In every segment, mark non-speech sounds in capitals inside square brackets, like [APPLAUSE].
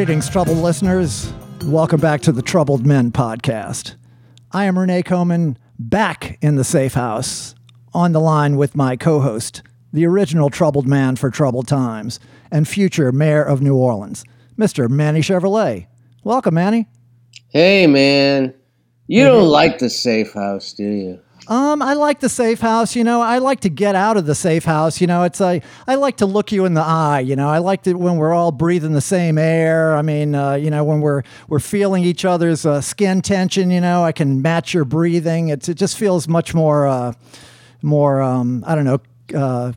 Greetings, troubled listeners. Welcome back to the Troubled Men podcast. I am Renee Coman, back in the safe house, on the line with my co host, the original troubled man for troubled times, and future mayor of New Orleans, Mr. Manny Chevrolet. Welcome, Manny. Hey, man. You don't like the safe house, do you? Um, I like the safe house. You know, I like to get out of the safe house. You know, it's a, I like to look you in the eye. You know, I like it when we're all breathing the same air. I mean, uh, you know, when we're we're feeling each other's uh, skin tension. You know, I can match your breathing. It's it just feels much more, uh, more. Um, I don't know. Uh,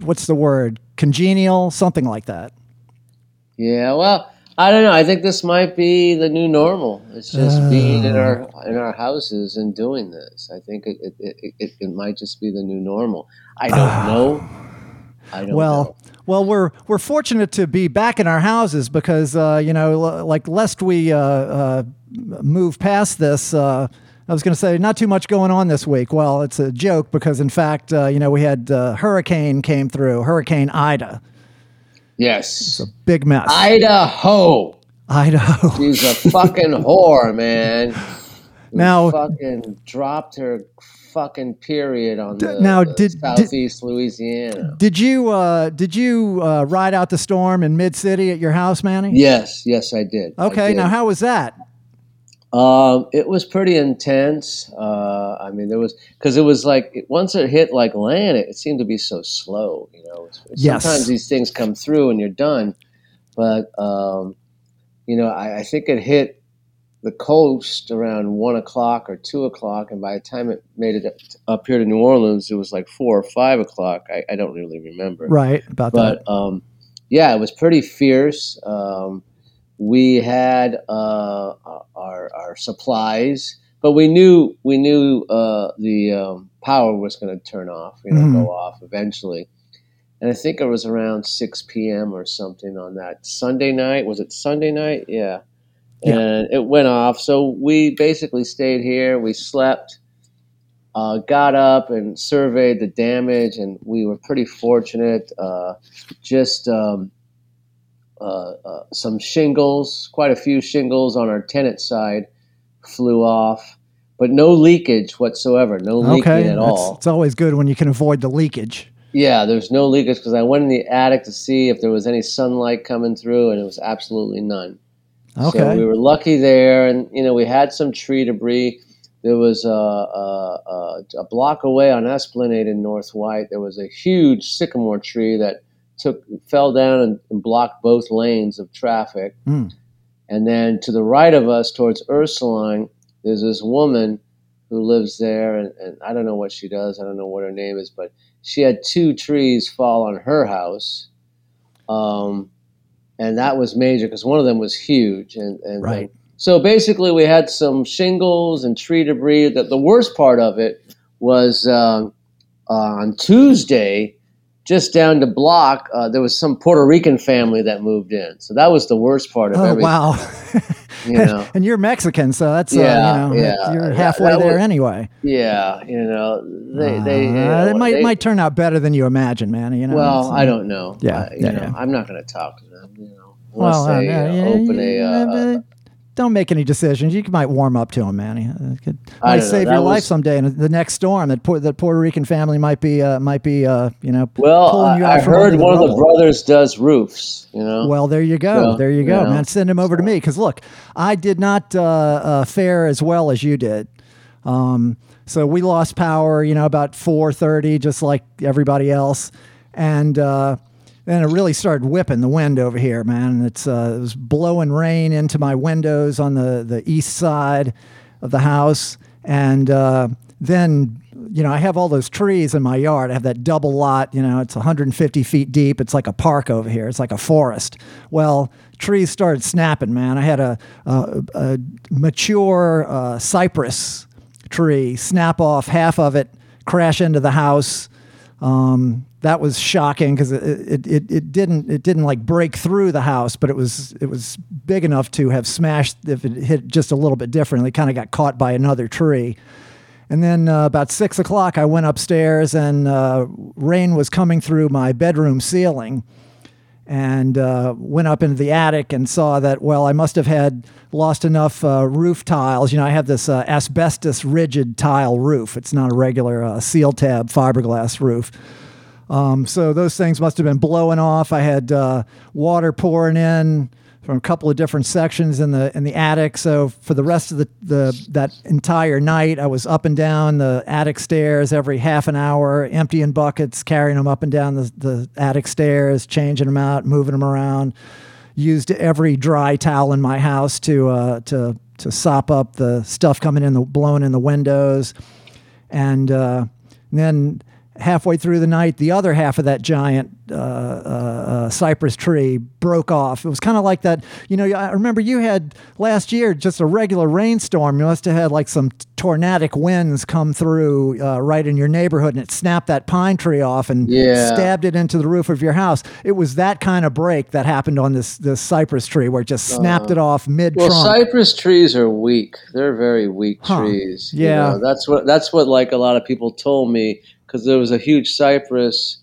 what's the word? Congenial, something like that. Yeah. Well, I don't know. I think this might be the new normal. It's just being in our in our houses and doing this. I think it it, it, it, it might just be the new normal. I don't know. I don't well, know. well, we're we're fortunate to be back in our houses because uh, you know, l- like lest we uh, uh, move past this. Uh, I was going to say not too much going on this week. Well, it's a joke because in fact, uh, you know, we had uh, hurricane came through, Hurricane Ida, Yes. a big mess. Idaho. Idaho. She's a fucking [LAUGHS] whore, man. Now- fucking dropped her fucking period on the, now, the did- did- southeast Louisiana. Did you uh, did you uh, ride out the storm in Mid City at your house, Manny? Yes, yes, I did. I Okay. did. Now, how was that? Um, it was pretty intense. Uh, I mean, there was because it was like once it hit like land, it, it seemed to be so slow. You know, Yes. sometimes these things come through and you're done, but um, you know, I, I think it hit the coast around one o'clock or two o'clock, and by the time it made it up- here to New Orleans, it was like four or five o'clock. I, I don't really remember Right about that. but um, yeah, it was pretty fierce. Um, we had uh, our, our supplies, but we knew we knew uh, the um, power was going to turn off, you know, Mhm. go off eventually. And I think it was around six p.m. or something on that Sunday night. Was it Sunday night? Yeah. Yeah. And it went off. So we basically stayed here. We slept uh, got up and surveyed the damage, and we were pretty fortunate. Uh, just um, Uh, uh, some shingles, quite a few shingles on our tenant side flew off, but no leakage whatsoever. No leaking okay, at all. it's always good when you can avoid the leakage. Yeah, there's no leakage because I went in the attic to see if there was any sunlight coming through, and it was absolutely none. Okay. So we were lucky there, and you know we had some tree debris. There was a, a, a, a block away on Esplanade in North White. There was a huge sycamore tree that took fell down and, and blocked both lanes of traffic. Hmm. And then to the right of us, towards Ursuline, there's this woman who lives there, and, and I don't know what she does. I don't know what her name is, but she had two trees fall on her house. Um, and that was major because one of them was huge. And, and Right. so basically, we had some shingles and tree debris. That the worst part of it was um, uh, on Tuesday, just down the block, uh, there was some Puerto Rican family that moved in. So that was the worst part of Oh everything. wow! [LAUGHS] You know, [LAUGHS] and you're Mexican, so that's Yeah, uh, you know yeah. you're halfway that there was- anyway. yeah, you know, they they, you Uh, know, it might they- might turn out better than you imagine, man. You know. well, it's, uh, I don't know. Yeah, I, you yeah, know, yeah. I'm not going to talk to them. You know, unless Well, uh, they yeah, uh, yeah, open a. don't make any decisions. You might warm up to him, man. It could might know, save your life someday. And the next storm, that Pu- that Puerto Rican family might be uh, might be uh, you know well, pulling you I, out I heard the one of the brothers does roofs. You know. Well, there you go. So, there you go, you know, man. Send him over to me because look, I did not uh, uh, fare as well as you did. Um, so we lost power, you know, about four thirty, just like everybody else, and uh, then it really started whipping the wind over here, man. It's uh, it was blowing rain into my windows on the the east side of the house, and uh, then you know I have all those trees in my yard. I have that double lot. You know, it's 150 feet deep. It's like a park over here. It's like a forest. Well, trees started snapping, man. I had a, a, a mature uh, cypress tree snap off half of it, crash into the house. Um, that was shocking because it, it, it, didn't it didn't like break through the house, but it was it was big enough to have smashed if it hit just a little bit differently. Kind of got caught by another tree. And then uh, about six o'clock, I went upstairs and uh, rain was coming through my bedroom ceiling. and uh, went up into the attic and saw that well i must have had lost enough uh, roof tiles you know i have this uh, asbestos rigid tile roof it's not a regular uh, seal tab fiberglass roof um, so those things must have been blowing off i had uh, water pouring in from a couple of different sections in the in the attic. So for the rest of the, the that entire night, I was up and down the attic stairs every half an hour, emptying buckets, carrying them up and down the, the attic stairs, changing them out, moving them around. Used every dry towel in my house to uh, to to sop up the stuff coming in the blowing in the windows, and, uh, and then halfway through the night, the other half of that giant uh, uh, uh, cypress tree broke off. It was kind of like that. You know, I remember you had last year just a regular rainstorm. You must have had like some tornadic winds come through uh, right in your neighborhood, and it snapped that pine tree off and Yeah. stabbed it into the roof of your house. It was that kind of break that happened on this this cypress tree, where it just snapped it off mid Well, cypress trees are weak. They're very weak Huh. trees. you Yeah. know. that's what that's what like a lot of people told me because there was a huge cypress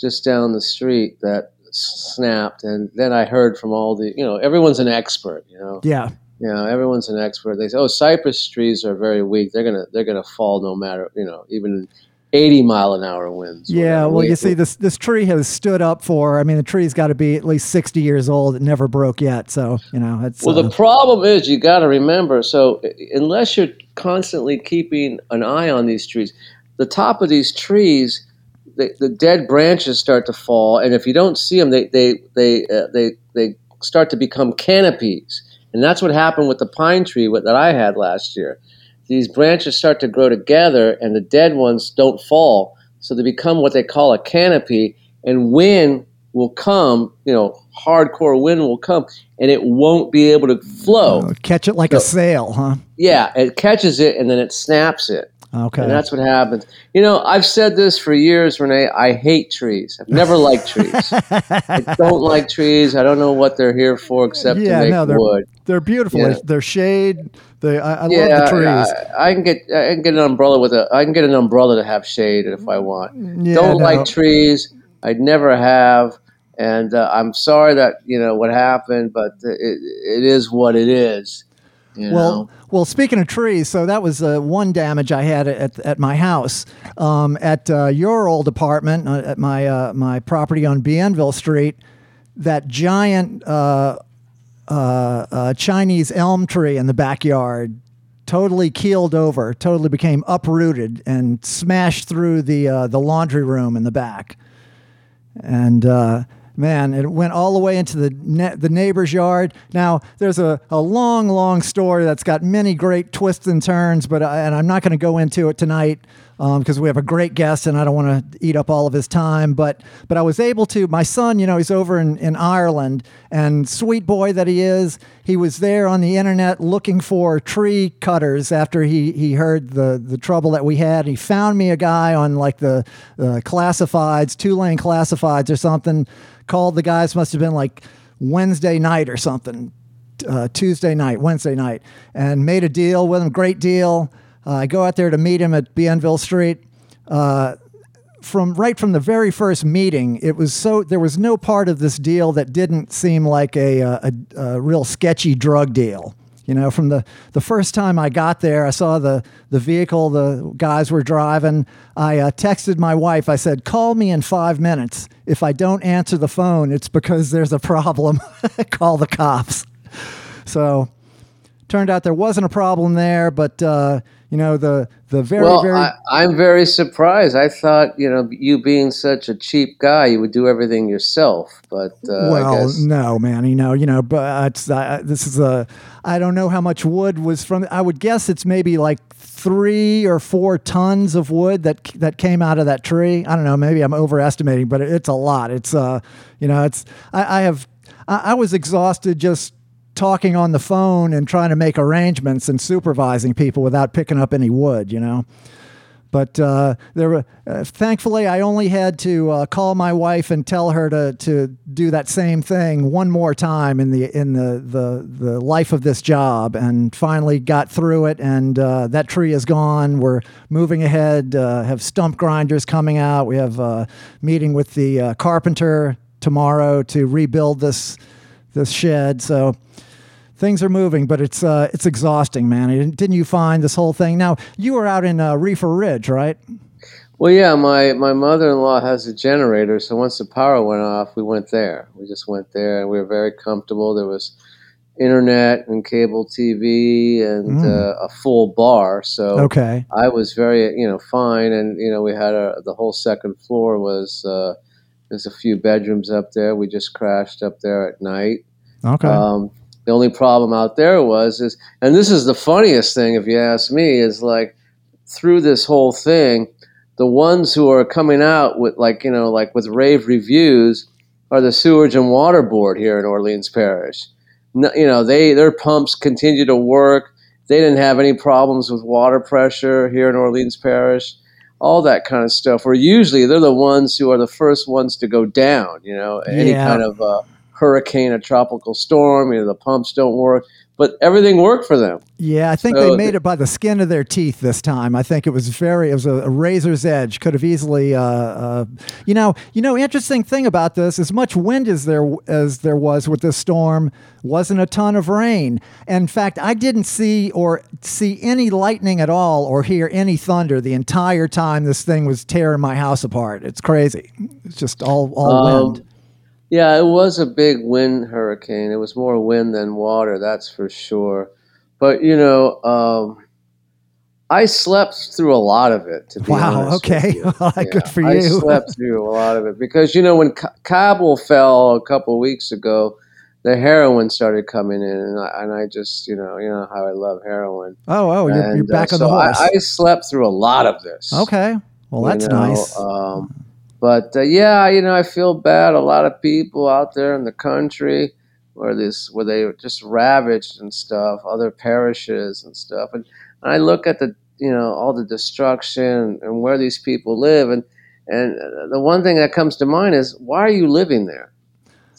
just down the street that snapped, and then I heard from all the you know everyone's an expert. You know, yeah, you know everyone's an expert. They say, oh, cypress trees are very weak. They're gonna they're gonna fall no matter you know even eighty mile an hour winds. Yeah, well, We- you see, this this tree has stood up for. I mean, the tree's got to be at least sixty years old. It never broke yet, so you know it's. Well, uh, the problem is you got to remember. So unless you're constantly keeping an eye on these trees, the top of these trees, the, the dead branches start to fall, and if you don't see them, they they they uh, they they start to become canopies, and that's what happened with the pine tree that I had last year. These branches start to grow together, and the dead ones don't fall, so they become what they call a canopy, and wind will come, you know, hardcore wind will come, and it won't be able to flow. catch it like a sail, huh? Yeah, it catches it and then it snaps it. Okay. And that's what happens. You know, I've said this for years, Renee. I hate trees. I've never liked trees. [LAUGHS] I don't like trees. I don't know what they're here for except Yeah, to make no, they're- wood. They're beautiful. Yeah. They're, shade. They, I, I yeah, love the trees. I, I can get I can get an umbrella with a I can get an umbrella to have shade if I want. yeah, don't no. like trees. I'd never have, and uh, I'm sorry that you know what happened, but it, it is what it is. You Well, know? well, speaking of trees, so that was uh, one damage I had at, at my house. Um, at uh, your old apartment, uh, at my uh, my property on Bienville Street, that giant uh, uh, uh, Chinese elm tree in the backyard totally keeled over, totally became uprooted and smashed through the uh, the laundry room in the back. And uh, man, it went all the way into the ne- the neighbor's yard. Now there's a, a long, long story that's got many great twists and turns, but I, and I'm not going to go into it tonight because we have a great guest and I don't want to eat up all of his time. But but I was able to. My son, you know, he's over in, in Ireland, and sweet boy that he is, he was there on the internet looking for tree cutters after he he heard the the trouble that we had. He found me a guy on like the uh, classifieds, two lane classifieds or something. Called the guys must have been like Wednesday night or something uh, Tuesday night, Wednesday night, and made a deal with him. Great deal. Uh, I go out there to meet him at Bienville Street. Uh, from right from the very first meeting, it was so there was no part of this deal that didn't seem like a, a, a, a real sketchy drug deal. You know, from the, the first time I got there, I saw the, the vehicle the guys were driving. I uh, texted my wife. I said, Call me in five minutes. If I don't answer the phone, it's because there's a problem. [LAUGHS] Call the cops. So turned out there wasn't a problem there, but, uh, you know, the, the very, well, very. I, I'm very surprised. I thought, you know, you being such a cheap guy, you would do everything yourself. But uh, well, no, man. You know, you know, but it's, uh, this is a. I don't know how much wood was from. I would guess it's maybe like three or four tons of wood that that came out of that tree. I don't know. Maybe I'm overestimating, but it's a lot. It's uh, you know, it's. I, I have. I, I was exhausted just talking on the phone and trying to make arrangements and supervising people without picking up any wood. You know. But uh, there, were, uh, thankfully, I only had to uh, call my wife and tell her to, to do that same thing one more time in the in the, the, the life of this job, and finally got through it. And uh, that tree is gone. We're moving ahead. Uh, have stump grinders coming out. We have a meeting with the uh, carpenter tomorrow to rebuild this this shed. So things are moving, but it's uh, it's exhausting, man. Didn't you find this whole thing? Now you were out in uh, Reefer Ridge, right? Well, yeah. My my mother in law has a generator, so once the power went off, we went there. We just went there, and we were very comfortable. There was internet and cable TV and mm. uh, a full bar. So okay. I was very, you know, fine. And, you know, we had a, the whole second floor was, uh, there's a few bedrooms up there. We just crashed up there at night. Okay. Um, the only problem out there was is, and this is the funniest thing, if you ask me, is like through this whole thing, the ones who are coming out with like you know like with rave reviews are the sewage and water board here in Orleans Parish you know, they their pumps continue to work. They didn't have any problems with water pressure here in Orleans Parish, all that kind of stuff. Where usually they're the ones who are the first ones to go down. You know, any yeah. kind of uh, hurricane, a tropical storm, you know, the pumps don't work but everything worked for them. Yeah, I think so they made it by the skin of their teeth this time. I think it was very, it was a, a razor's edge. Could have easily, uh, uh, you know, you know, interesting thing about this: as much wind as there as there was with this storm, wasn't a ton of rain. In fact, I didn't see or see any lightning at all, or hear any thunder the entire time this thing was tearing my house apart. It's crazy. It's just all all um, wind. Yeah, it was a big wind hurricane. It was more wind than water, that's for sure. But you know, um, I slept through a lot of it. To be wow. Okay. [LAUGHS] yeah, Good for you. I slept [LAUGHS] through a lot of it because you know when K- Kabul fell a couple weeks ago, the heroin started coming in, and I, and I just you know you know how I love heroin. Oh, oh, you're, you're back uh, on so the horse. I, I, slept through a lot of this. Okay. Well, that's know, nice. Um, but uh, yeah, you know, I feel bad. A lot of people out there in the country where this where they just ravaged and stuff, other parishes and stuff. And, and I look at the you know all the destruction and where these people live, and and the one thing that comes to mind is why are you living there?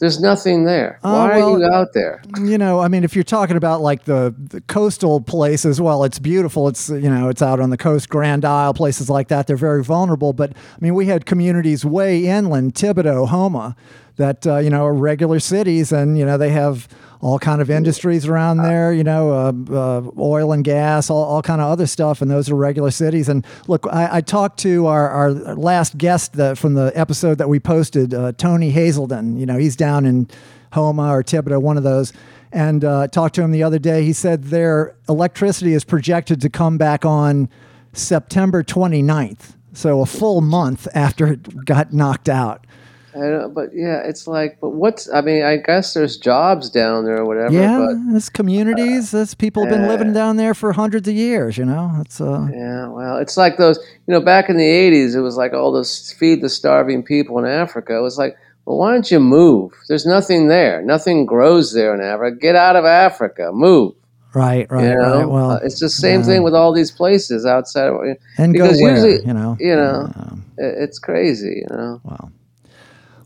There's nothing there. Uh, Why well, are you out there? You know, I mean, if you're talking about like the, the coastal places, well, it's beautiful. It's you know, it's out on the coast, Grand Isle, places like that. They're very vulnerable. But I mean, we had communities way inland, Thibodaux, Houma, that uh, you know are regular cities, and you know they have all kind of industries around there, you know, uh, uh, oil and gas, all, all kind of other stuff, and those are regular cities. And look, I, I talked to our, our last guest that, from the episode that we posted, uh, Tony Hazelden. You know, he's down in Houma or Thibodaux, one of those. And uh, talked to him the other day. He said their electricity is projected to come back on September 29th. So a full month after it got knocked out. I but yeah, it's like, but what's? I mean, I guess there's jobs down there or whatever. Yeah, but, there's communities. Uh, there's people have been living down there for hundreds of years. You know, it's uh. Yeah, well, it's like those. You know, back in the '80s, it was like all those feed the starving people in Africa. It was like, well, why don't you move? There's nothing there. Nothing grows there in Africa. Get out of Africa. Move. Right, right, you know? right. Well, uh, it's the same thing with all these places outside of and because go where, usually, you know, you know, it's crazy, you know. Wow.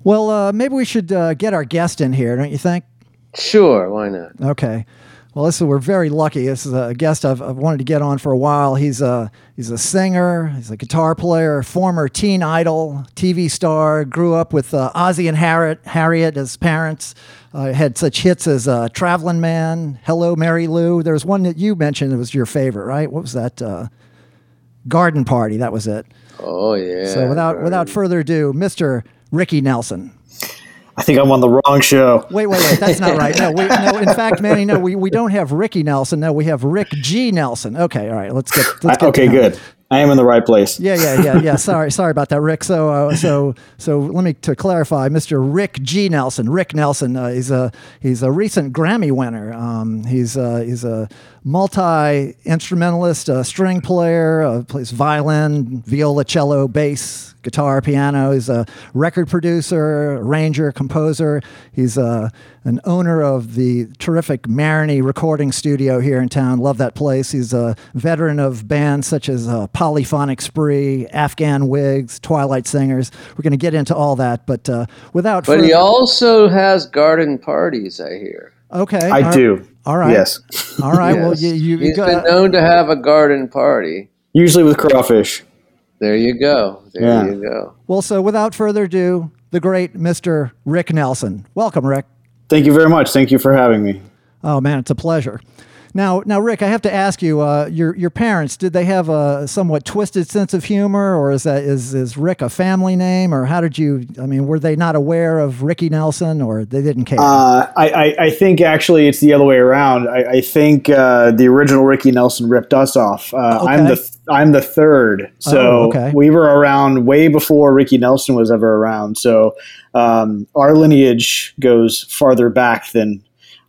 Well, uh, maybe we should uh, get our guest in here, don't you think? Sure, why not? Okay. Well, this is, we're very lucky. This is a guest I've, I've, wanted to get on for a while. He's a he's a singer, he's a guitar player, former teen idol, TV star. Grew up with uh, Ozzie and Harriet, Harriet as parents. Uh, had such hits as uh, "Traveling Man," "Hello, Mary Lou." There was one that you mentioned that was your favorite, right? What was that? Uh, Garden Party. That was it. Oh yeah. So without without further ado, Mister Ricky Nelson. I think I'm on the wrong show. Wait, wait, wait. That's not right. No, we, no. In fact, Manny, no, we, we don't have Ricky Nelson. No, we have Rick G. Nelson. Okay, all right. Let's get. Let's get okay, good. I am in the right place. Yeah, yeah, yeah, yeah. sorry, sorry about that, Rick. So, uh, so, so let me to clarify, Mr. Rick G. Nelson. Rick Nelson. Uh, he's a he's a recent Grammy winner. Um, he's uh, he's a multi instrumentalist, a string player, uh, plays violin, viola, cello, bass, guitar, piano. He's a record producer, arranger, composer. He's a an owner of the terrific Marigny recording studio here in town. Love that place. He's a veteran of bands such as uh, Polyphonic Spree, Afghan Whigs, Twilight Singers. We're going to get into all that, but uh, without. But further... he also has garden parties, I hear. Okay, I do. All right. Yes. All right. yes. Well, you, you he's got... been known to have a garden party. Usually with crawfish. There you go. There yeah. you go. Well, so without further ado, the great Mr. Rick Nelson. Welcome, Rick. Thank you very much. Thank you for having me. Oh man, it's a pleasure. Now, now, Rick, I have to ask you: uh, your your parents did they have a somewhat twisted sense of humor, or is that is is Rick a family name, or how did you? I mean, were they not aware of Ricky Nelson, or they didn't care? Uh, I, I, I think actually it's the other way around. I, I think uh, the original Ricky Nelson ripped us off. Uh, Okay. I'm the I'm the third, so Oh, okay. we were around way before Ricky Nelson was ever around. So um, our lineage goes farther back than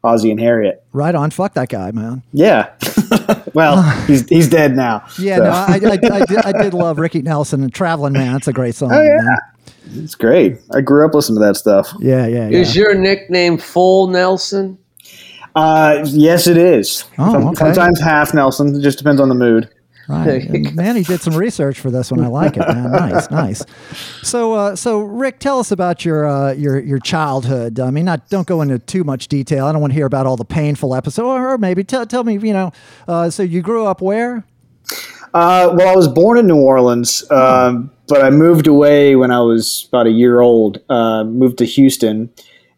Ozzie and Harriet. right on. Fuck that guy, man. Yeah. [LAUGHS] well, he's he's dead now. Yeah, so. no, I, I, I, did, I did love Ricky Nelson and Traveling Man. That's a great song. Oh, yeah. man. it's great. I grew up listening to that stuff. yeah, yeah, yeah. Is your nickname Full Nelson? Uh, yes, it is. Oh, Some- okay. Sometimes half Nelson. It just depends on the mood. Right. And man, he did some research for this one. I like it, man. Nice, nice. So, uh, so Rick, tell us about your uh, your your childhood. I mean, not don't go into too much detail. I don't want to hear about all the painful episodes, or, or maybe tell tell me, you know. Uh, so you grew up where? Uh, well, I was born in New Orleans, um, but I moved away when I was about a year old. Uh, moved to Houston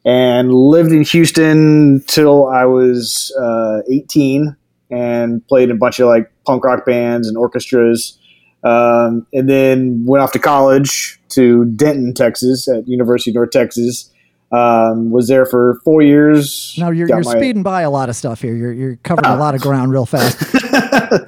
and lived in Houston till I was uh, 18 and played in a bunch of like punk rock bands and orchestras. Um, and then went off to college to Denton, Texas, at University of North Texas. Um, was there for four years. No, you're, you're my- speeding by a lot of stuff here. You're, you're covering a lot of ground real fast.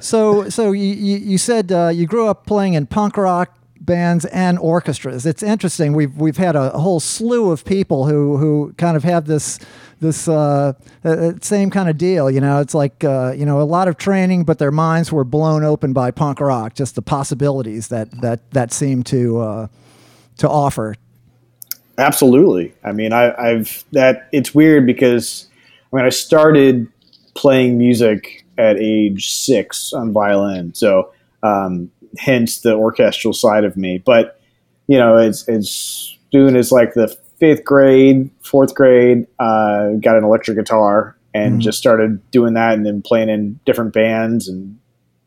[LAUGHS] so, so you, you, you said uh, you grew up playing in punk rock bands and orchestras. It's interesting. We've we've had a, whole slew of people who who kind of have this this uh, uh, same kind of deal. You know, it's like uh, you know a lot of training, but their minds were blown open by punk rock. Just the possibilities that that that seem to uh, to offer. Absolutely. I mean, I, I've that. It's weird because I mean, I started playing music at age six on violin, so um, hence the orchestral side of me. But you know, it's it's soon as like the fifth grade, fourth grade, uh, got an electric guitar and just started doing that, and then playing in different bands and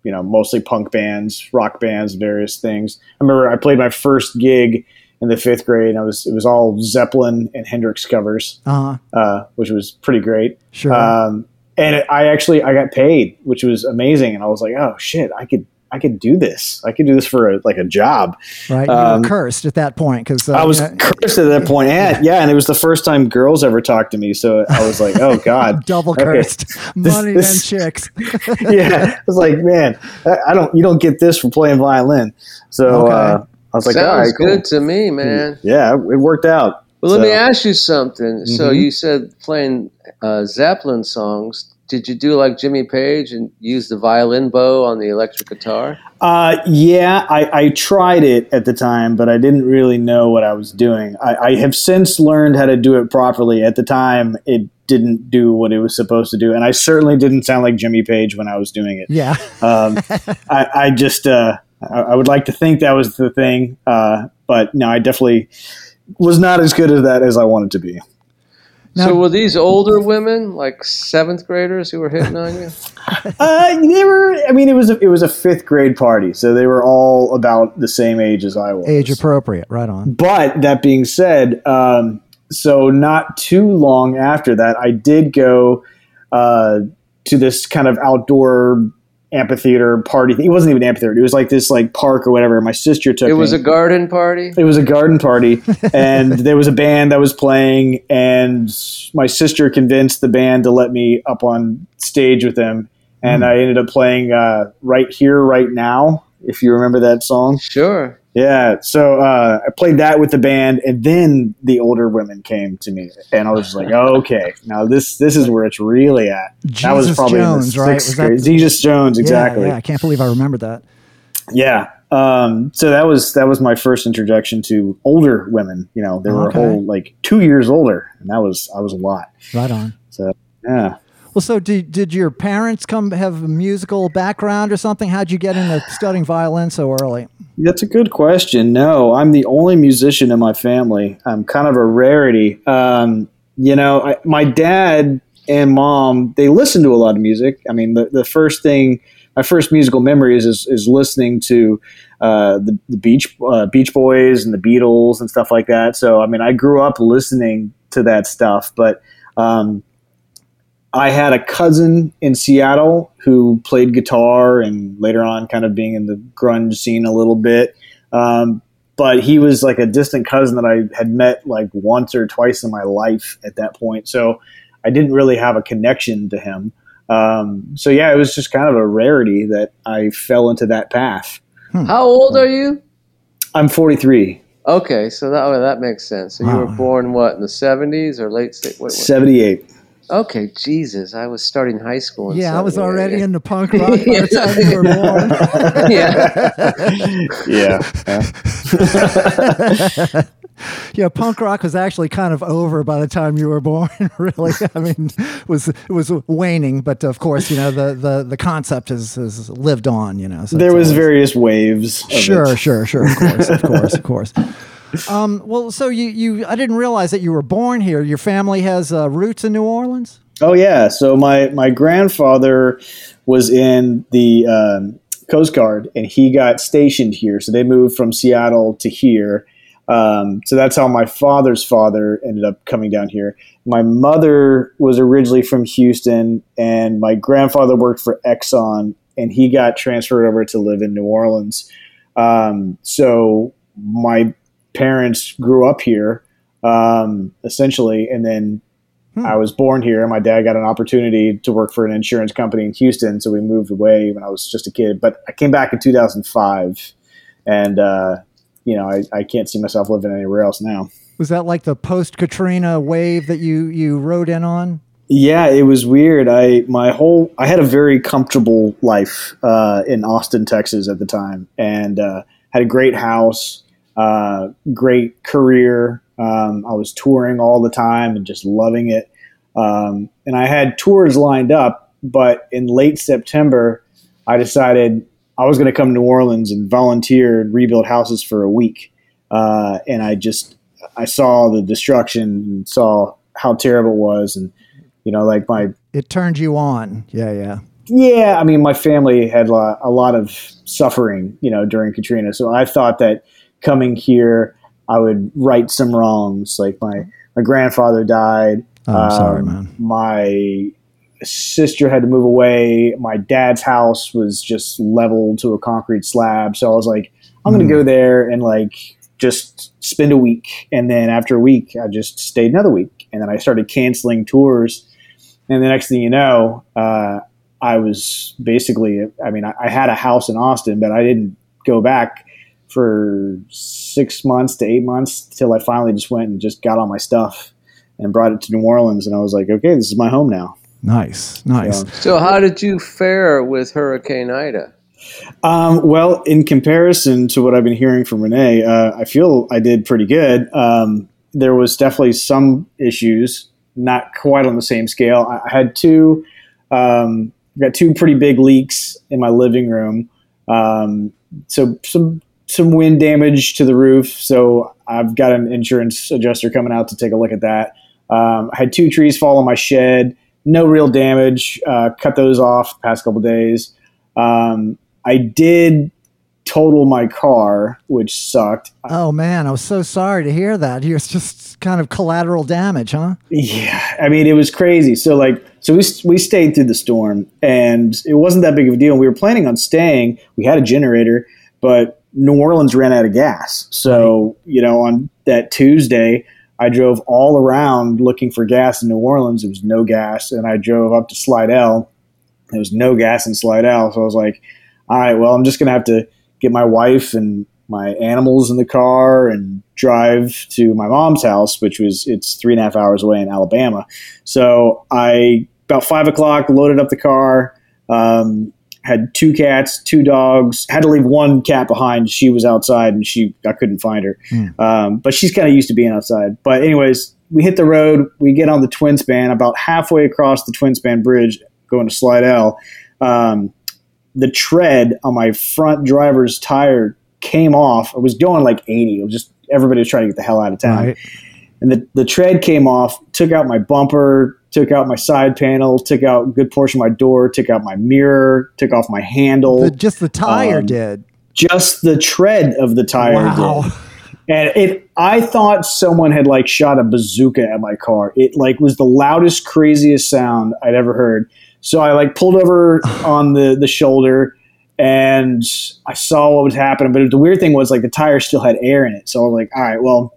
you know, mostly punk bands, rock bands, various things. I remember I played my first gig in the fifth grade. And I was it was all Zeppelin and Hendrix covers, Uh, uh, which was pretty great. sure. Um, and it, I actually I got paid, which was amazing. And I was like, oh shit, I could I could do this. I could do this for a, like a job. right. You um, were cursed at that point because uh, I was you know, cursed at that point. And, yeah, and it was the first time girls ever talked to me. So I was like, oh god, [LAUGHS] double Okay. cursed. [LAUGHS] Money this- and chicks. [LAUGHS] yeah. I was like, man, I, I don't. You don't get this from playing violin. So Okay. uh, I was like, Sounds right, cool. good to me, man. Yeah, it worked out. Well, let me ask you something. So Mhm. you said playing uh, Zeppelin songs. Did you do like Jimmy Page and use the violin bow on the electric guitar? Uh, yeah, I, I tried it at the time, but I didn't really know what I was doing. I, I have since learned how to do it properly. At the time, it didn't do what it was supposed to do, and I certainly didn't sound like Jimmy Page when I was doing it. Yeah. Um, [LAUGHS] I, I just, uh, I, I would like to think that was the thing, uh, but no, I definitely was not as good at that as I wanted to be. Now- so were these older women, like seventh graders, who were hitting on you? [LAUGHS] Uh, they were. I mean, it was a, it was a fifth grade party, so they were all about the same age as I was. Age appropriate. Right on. But that being said, um, so not too long after that, I did go uh, to this kind of outdoor amphitheater party. It wasn't even an amphitheater; it was like this like park or whatever. My sister took It was me. a garden party. It was a garden party, [LAUGHS] and there was a band that was playing, and my sister convinced the band to let me up on stage with them, and I ended up playing uh, "Right Here, Right Now." If you remember that song, Sure. Yeah. So uh, I played that with the band, and then the older women came to me, and I was like, oh, "Okay, now this this is where it's really at." that was Jesus probably Jones, right? Was the- Jesus Jones, exactly. Yeah, yeah, I can't believe I remembered that. Yeah. Um, so that was that was my first introduction to older women. You know, they were Okay. a whole like two years older, and that was I was a lot. Right on. So yeah. Well, so did, did your parents come have a musical background or something? How'd you get into studying violin so early? That's a good question. No, I'm the only musician in my family. I'm kind of a rarity. Um, you know, I, my dad and mom they listen to a lot of music. I mean, the, the first thing my first musical memories is, is listening to uh, the, the Beach uh, Beach Boys and the Beatles and stuff like that. So I mean, I grew up listening to that stuff, but um, I had a cousin in Seattle who played guitar and later on kind of being in the grunge scene a little bit. Um, but he was like a distant cousin that I had met like once or twice in my life at that point. So I didn't really have a connection to him. Um, so yeah, it was just kind of a rarity that I fell into that path. Hmm. How old are you? I'm 43. Okay, so that oh, that makes sense. So wow. you were born what in the 70s or late? What, what? 78. Okay, Jesus, I was starting high school. yeah, I was already [LAUGHS] into punk rock by the time you were born. [LAUGHS] yeah. yeah. [LAUGHS] yeah, punk rock was actually kind of over by the time you were born. really, I mean, it was it was waning, but of course, you know the the, the concept has, has lived on. You know, so there was always, various waves. Sure, it. sure, sure. Of course, of course, of course. Um, well, so you, you, I didn't realize that you were born here. Your family has uh, roots in New Orleans. Oh yeah. So my my grandfather was in the um, Coast Guard, and he got stationed here. So they moved from Seattle to here. Um, so that's how my father's father ended up coming down here. My mother was originally from Houston, and my grandfather worked for Exxon, and he got transferred over to live in New Orleans. Um, so my parents grew up here, um, essentially, and then hmm. I was born here. My dad got an opportunity to work for an insurance company in Houston, so we moved away when I was just a kid. But I came back in 2005, and uh, you know, I, I can't see myself living anywhere else now. Was that like the post Katrina wave that you you rode in on? Yeah, it was weird. I my whole I had a very comfortable life uh, in Austin, Texas at the time, and uh, had a great house uh, great career. Um, I was touring all the time and just loving it. Um, and I had tours lined up, but in late September, I decided I was going to come to New Orleans and volunteer and rebuild houses for a week. Uh, and I just I saw the destruction and saw how terrible it was, and you know, like my it turned you on. Yeah, yeah. Yeah, I mean, my family had a lot, a lot of suffering, you know, during Katrina. So I thought that coming here, I would right some wrongs. Like my my grandfather died. Oh, I'm um, sorry, man. My sister had to move away. My dad's house was just leveled to a concrete slab. So I was like, I'm going to go hmm. there and like just spend a week. And then after a week, I just stayed another week. And then I started canceling tours. And the next thing you know, uh, I was basically, I mean, I, I, had a house in Austin, but I didn't go back for six months to eight months till I finally just went and just got all my stuff and brought it to New Orleans. And I was like, okay, this is my home now. Nice, nice. So, so how did you fare with Hurricane Ida? Um, well, in comparison to what I've been hearing from Renee, uh, I feel I did pretty good. Um, there was definitely some issues, not quite on the same scale. I, had two, um, got two pretty big leaks in my living room. Um, so some some wind damage to the roof, so I've got an insurance adjuster coming out to take a look at that. Um, I had two trees fall on my shed, no real damage. Uh, cut those off the past couple days. Um, I did total my car, which sucked. Oh man, I was so sorry to hear that. It's just kind of collateral damage, huh? Yeah, I mean it was crazy. So like, so we we stayed through the storm, and it wasn't that big of a deal. We were planning on staying. We had a generator, but New Orleans ran out of gas. So, you know, on that Tuesday, I drove all around looking for gas in New Orleans. There was no gas. And I drove up to Slidell. There was no gas in Slidell. So I was like, all right, well, I'm just going to have to get my wife and my animals in the car and drive to my mom's house, which was, it's three and a half hours away in Alabama. So I, about five o'clock, loaded up the car. Um, had two cats, two dogs. Had to leave one cat behind. She was outside, and she I couldn't find her. Mm. Um, but she's kind of used to being outside. But anyways, we hit the road. We get on the twin span. About halfway across the twin span bridge, going to Slidell. Um, the tread on my front driver's tire came off. I was going like 80. It was just everybody was trying to get the hell out of town. Right. And the, the tread came off, took out my bumper, took out my side panel, took out a good portion of my door, took out my mirror, took off my handle. The, just the tire Um, did. just the tread of the tire Wow. did. And it I thought someone had like shot a bazooka at my car. It like was the loudest, craziest sound I'd ever heard. So I like pulled over [SIGHS] on the the shoulder and I saw what was happening. But the weird thing was like the tire still had air in it. So I was like, all right, well,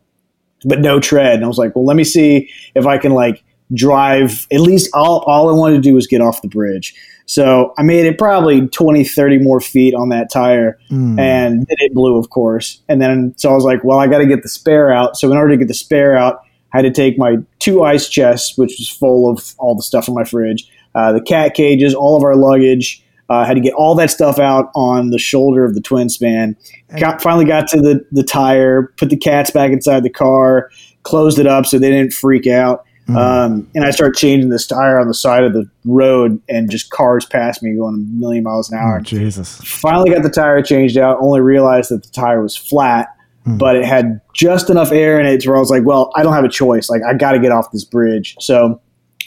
but no tread. And I was like, well, let me see if I can like drive at least all, all I wanted to do was get off the bridge. So I made it probably 20, 30 more feet on that tire Mm. and then it blew, of course. And then so I was like, well, I got to get the spare out. So in order to get the spare out, I had to take my two ice chests, which was full of all the stuff in my fridge, uh, the cat cages, all of our luggage. Uh, had to get all that stuff out on the shoulder of the twin span. Got, finally got to the, the tire, put the cats back inside the car, closed it up so they didn't freak out. Mm. Um, and I start changing this tire on the side of the road, and just cars pass me going a million miles an hour Oh, Jesus. finally got the tire changed out only realized that the tire was flat Hmm. but it had just enough air in it to where i was like well i don't have a choice like i got to get off this bridge so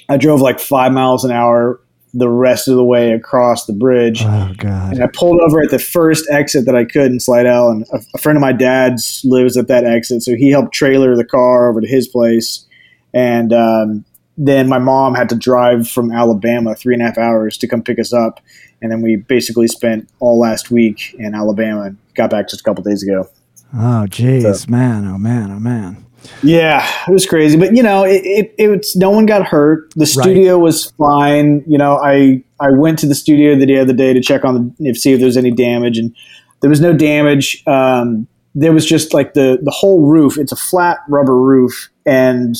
i drove like five miles an hour the rest of the way across the bridge Oh, God. and I pulled over at the first exit that I could in Slidell, and a, a friend of my dad's lives at that exit, so he helped trailer the car over to his place, and um, then my mom had to drive from Alabama three and a half hours to come pick us up, and then we basically spent all last week in Alabama and got back just a couple days ago. Oh, jeez, man. Oh, man. Oh, man. Yeah, it was crazy, but you know, it, it, it was no one got hurt. The studio was fine. You know, I I went to the studio the other day to check on the if see if there was any damage, and there was no damage. Um, there was just like the the whole roof. It's a flat rubber roof, and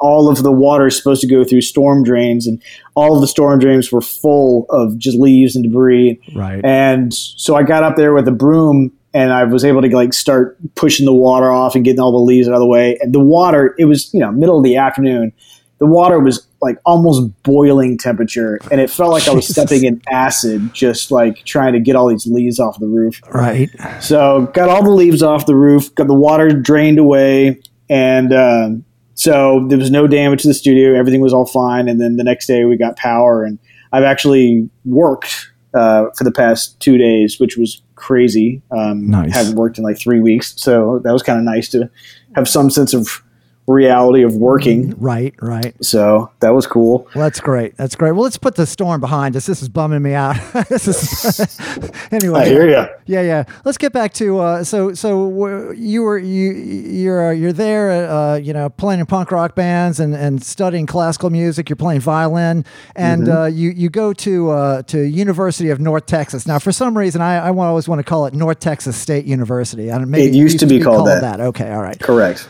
all of the water is supposed to go through storm drains, and all of the storm drains were full of just leaves and debris. Right. And so I got up there with a broom and I was able to like start pushing the water off and getting all the leaves out of the way. And the water, it was, you know, middle of the afternoon. The water was like almost boiling temperature and it felt like I was [LAUGHS] stepping in acid just like trying to get all these leaves off the roof. Right. So got all the leaves off the roof, got the water drained away, and um, so there was no damage to the studio. Everything was all fine. And then the next day we got power, and I've actually worked uh, for the past two days, which was crazy. Um, Nice. Haven't worked in like three weeks, so that was kind of nice to have some sense of reality of working. Right. Right. So that was cool. Well, that's great. That's great. Well, let's put the storm behind us. This is bumming me out. [LAUGHS] this is [LAUGHS] anyway. I hear you. Yeah, yeah. Let's get back to uh, so so you were you you're uh, you're there, uh, you know, playing in punk rock bands and, and studying classical music. You're playing violin, and Mm-hmm. uh, you you go to uh, to University of North Texas. Now, for some reason, I, I always want to call it North Texas State University. I don't, maybe It used to be called that. Okay, all right. Correct.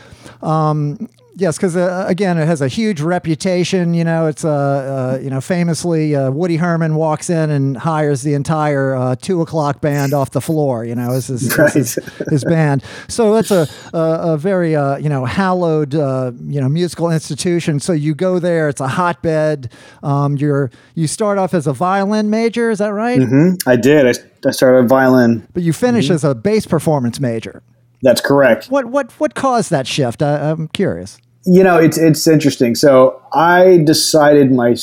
Yes, because uh, again, it has a huge reputation. You know, it's uh, uh, you know famously uh, Woody Herman walks in and hires the entire uh, two o'clock band off the floor. You know, is [LAUGHS] his, is his, his band. So that's a a, a very uh, you know hallowed uh, you know musical institution. So you go there; it's a hotbed. Um, you're you start off as a violin major, is that right? hmm I did. I, I started violin. But you finish as a bass performance major. That's correct. What what what caused that shift? I, I'm curious. You know, it's it's interesting. So I decided my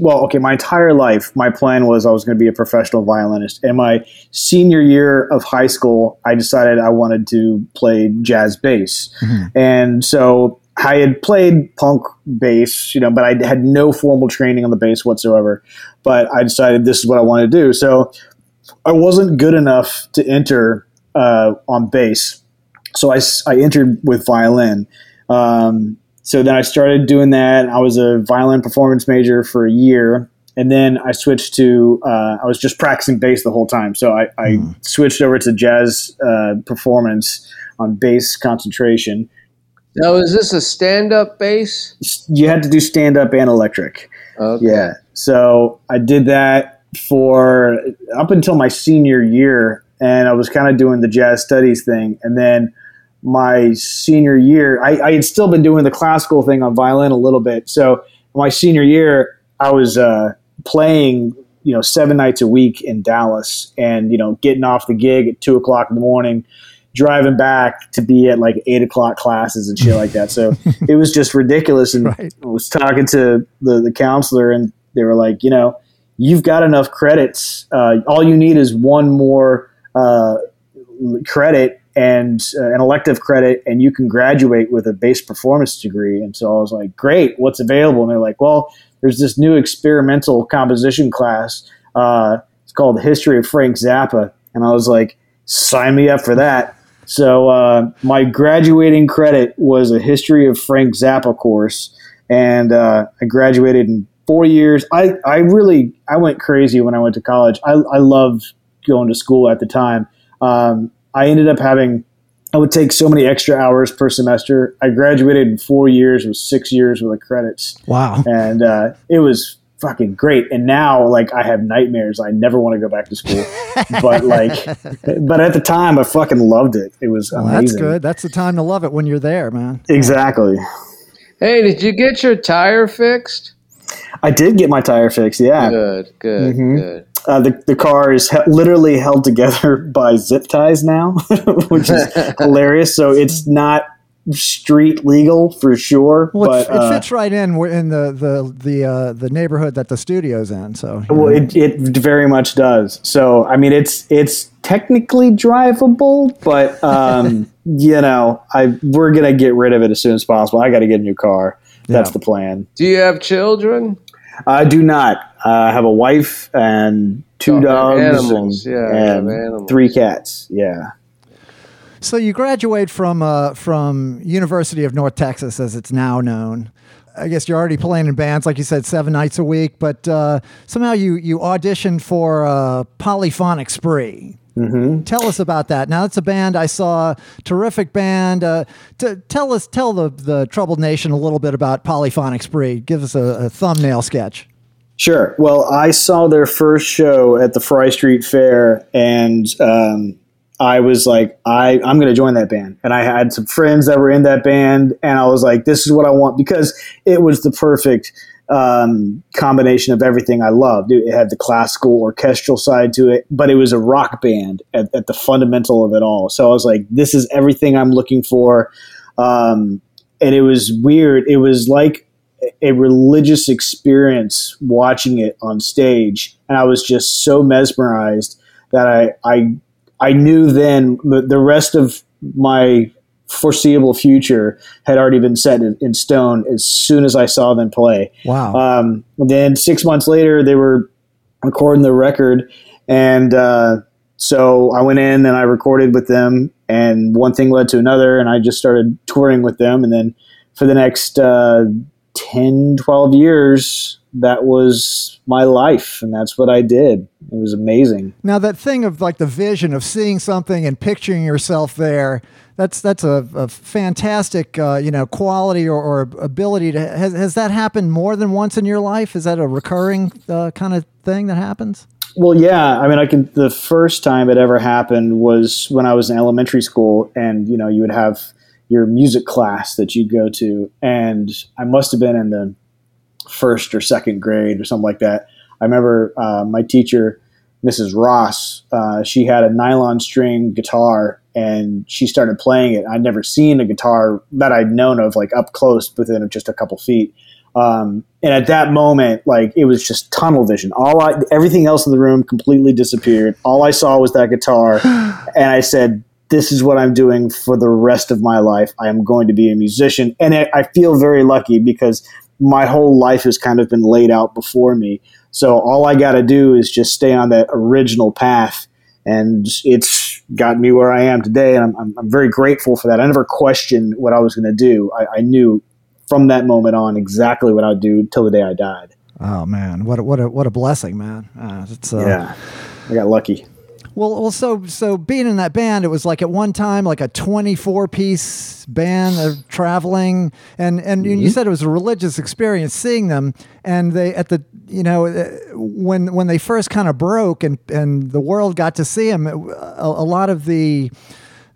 well, okay, my entire life, my plan was I was going to be a professional violinist. And my senior year of high school, I decided I wanted to play jazz bass, and so I had played punk bass, you know, but I had no formal training on the bass whatsoever. But I decided this is what I wanted to do. So I wasn't good enough to enter uh, on bass, so I, I entered with violin. Um, so then I started doing that. I was a violin performance major for a year, and then I switched to uh, I was just practicing bass the whole time. So I, I switched over to jazz uh, performance on bass concentration. Now, is this a stand-up bass? You had to do stand up and electric. Okay. Yeah. So I did that for up until my senior year, and I was kind of doing the jazz studies thing. And then my senior year, I, I had still been doing the classical thing on violin a little bit. So my senior year, I was uh, playing, you know, seven nights a week in Dallas, and you know, getting off the gig at two o'clock in the morning. driving back to be at like eight o'clock classes and shit like that. So [LAUGHS] it was just ridiculous. And Right. I was talking to the, the counselor and they were like, you know, you've got enough credits. Uh, all you need is one more uh, credit and uh, an elective credit, and you can graduate with a base performance degree. And so I was like, great, what's available? And they're like, well, there's this new experimental composition class. Uh, it's called the History of Frank Zappa. And I was like, sign me up for that. So uh, my graduating credit was a History of Frank Zappa course, and uh, I graduated in four years. I, I really I went crazy when I went to college. I, I loved going to school at the time. Um, I ended up having I would take so many extra hours per semester. I graduated in four years with six years worth of credits, Wow. and uh, it was fucking great. And now, like, I have nightmares. I never want to go back to school. [LAUGHS] but like, but at the time, I fucking loved it. It was Well, amazing. that's good. That's the time to love it when you're there, man. Exactly. Hey, did you get your tire fixed? I did get my tire fixed. Yeah. Good, good, Mhm. good. Uh, the, the car is he- literally held together [LAUGHS] by zip ties now, [LAUGHS] which is [LAUGHS] hilarious. So it's not street legal for sure. Well, but it, it uh, fits right in in the the the uh, the neighborhood that the studio's in. So you well, it, it very much does. So I mean, it's it's technically drivable, but um, you know, I we're gonna get rid of it as soon as possible. I got to get a new car. That's Yeah. the plan. Do you have children? I do not. Uh, I have a wife and two Oh, dogs animals. and, Yeah, and animals. three cats. Yeah. So you graduate from uh, from University of North Texas, as it's now known. I guess you're already playing in bands, like you said, seven nights a week. But uh, somehow you you auditioned for uh, Polyphonic Spree. Mm-hmm. Tell us about that. Now it's a band I saw, terrific band. Uh, t- tell us, tell the the troubled nation a little bit about Polyphonic Spree. Give us a, a thumbnail sketch. Sure. Well, I saw their first show at the Fry Street Fair, and um, I was like, I, I'm going to join that band. And I had some friends that were in that band, and I was like, this is what I want because it was the perfect um, combination of everything I loved. It, had the classical orchestral side to it, but it was a rock band at, at the fundamental of it all. So I was like, this is everything I'm looking for. Um, and it was weird. It was like a religious experience watching it on stage, and I was just so mesmerized that I I I knew then the, the rest of my foreseeable future had already been set in, stone as soon as I saw them play. Wow. Um, then six months later, they were recording the record, and uh, so I went in and I recorded with them, and one thing led to another, and I just started touring with them, and then for the next uh, 10, 12 years, that was my life, and that's what I did. It was amazing. Now that thing of like the vision of seeing something and picturing yourself there, that's that's a, a fantastic uh, you know quality or, or ability to has, has that happened more than once in your life? Is that a recurring uh, kind of thing that happens? Well, yeah. I mean, I can. The first time it ever happened was when I was in elementary school, and you know, you would have your music class that you'd go to, and I must have been in the first or second grade or something like that. I remember uh, my teacher, Mrs. Ross. Uh, she had a nylon string guitar, and she started playing it. I'd never seen a guitar that I'd known of like up close within just a couple feet. Um, and at that moment, like it was just tunnel vision. All I, everything else in the room completely disappeared. All I saw was that guitar, [SIGHS] and I said, "This is what I'm doing for the rest of my life. I am going to be a musician." And I, I feel very lucky because my whole life has kind of been laid out before me. So all I got to do is just stay on that original path, and it's got me where I am today. And I'm, I'm, I'm very grateful for that. I never questioned what I was going to do. I, I knew from that moment on exactly what I'd do till the day I died. Oh man, what a, what a what a blessing, man! Uh, it's uh, Yeah, I got lucky. Well, well, so so being in that band, it was like at one time like a twenty-four piece band of traveling, and and you said it was a religious experience seeing them, and they at the you know uh, when when they first kind of broke and and the world got to see them, a, a lot of the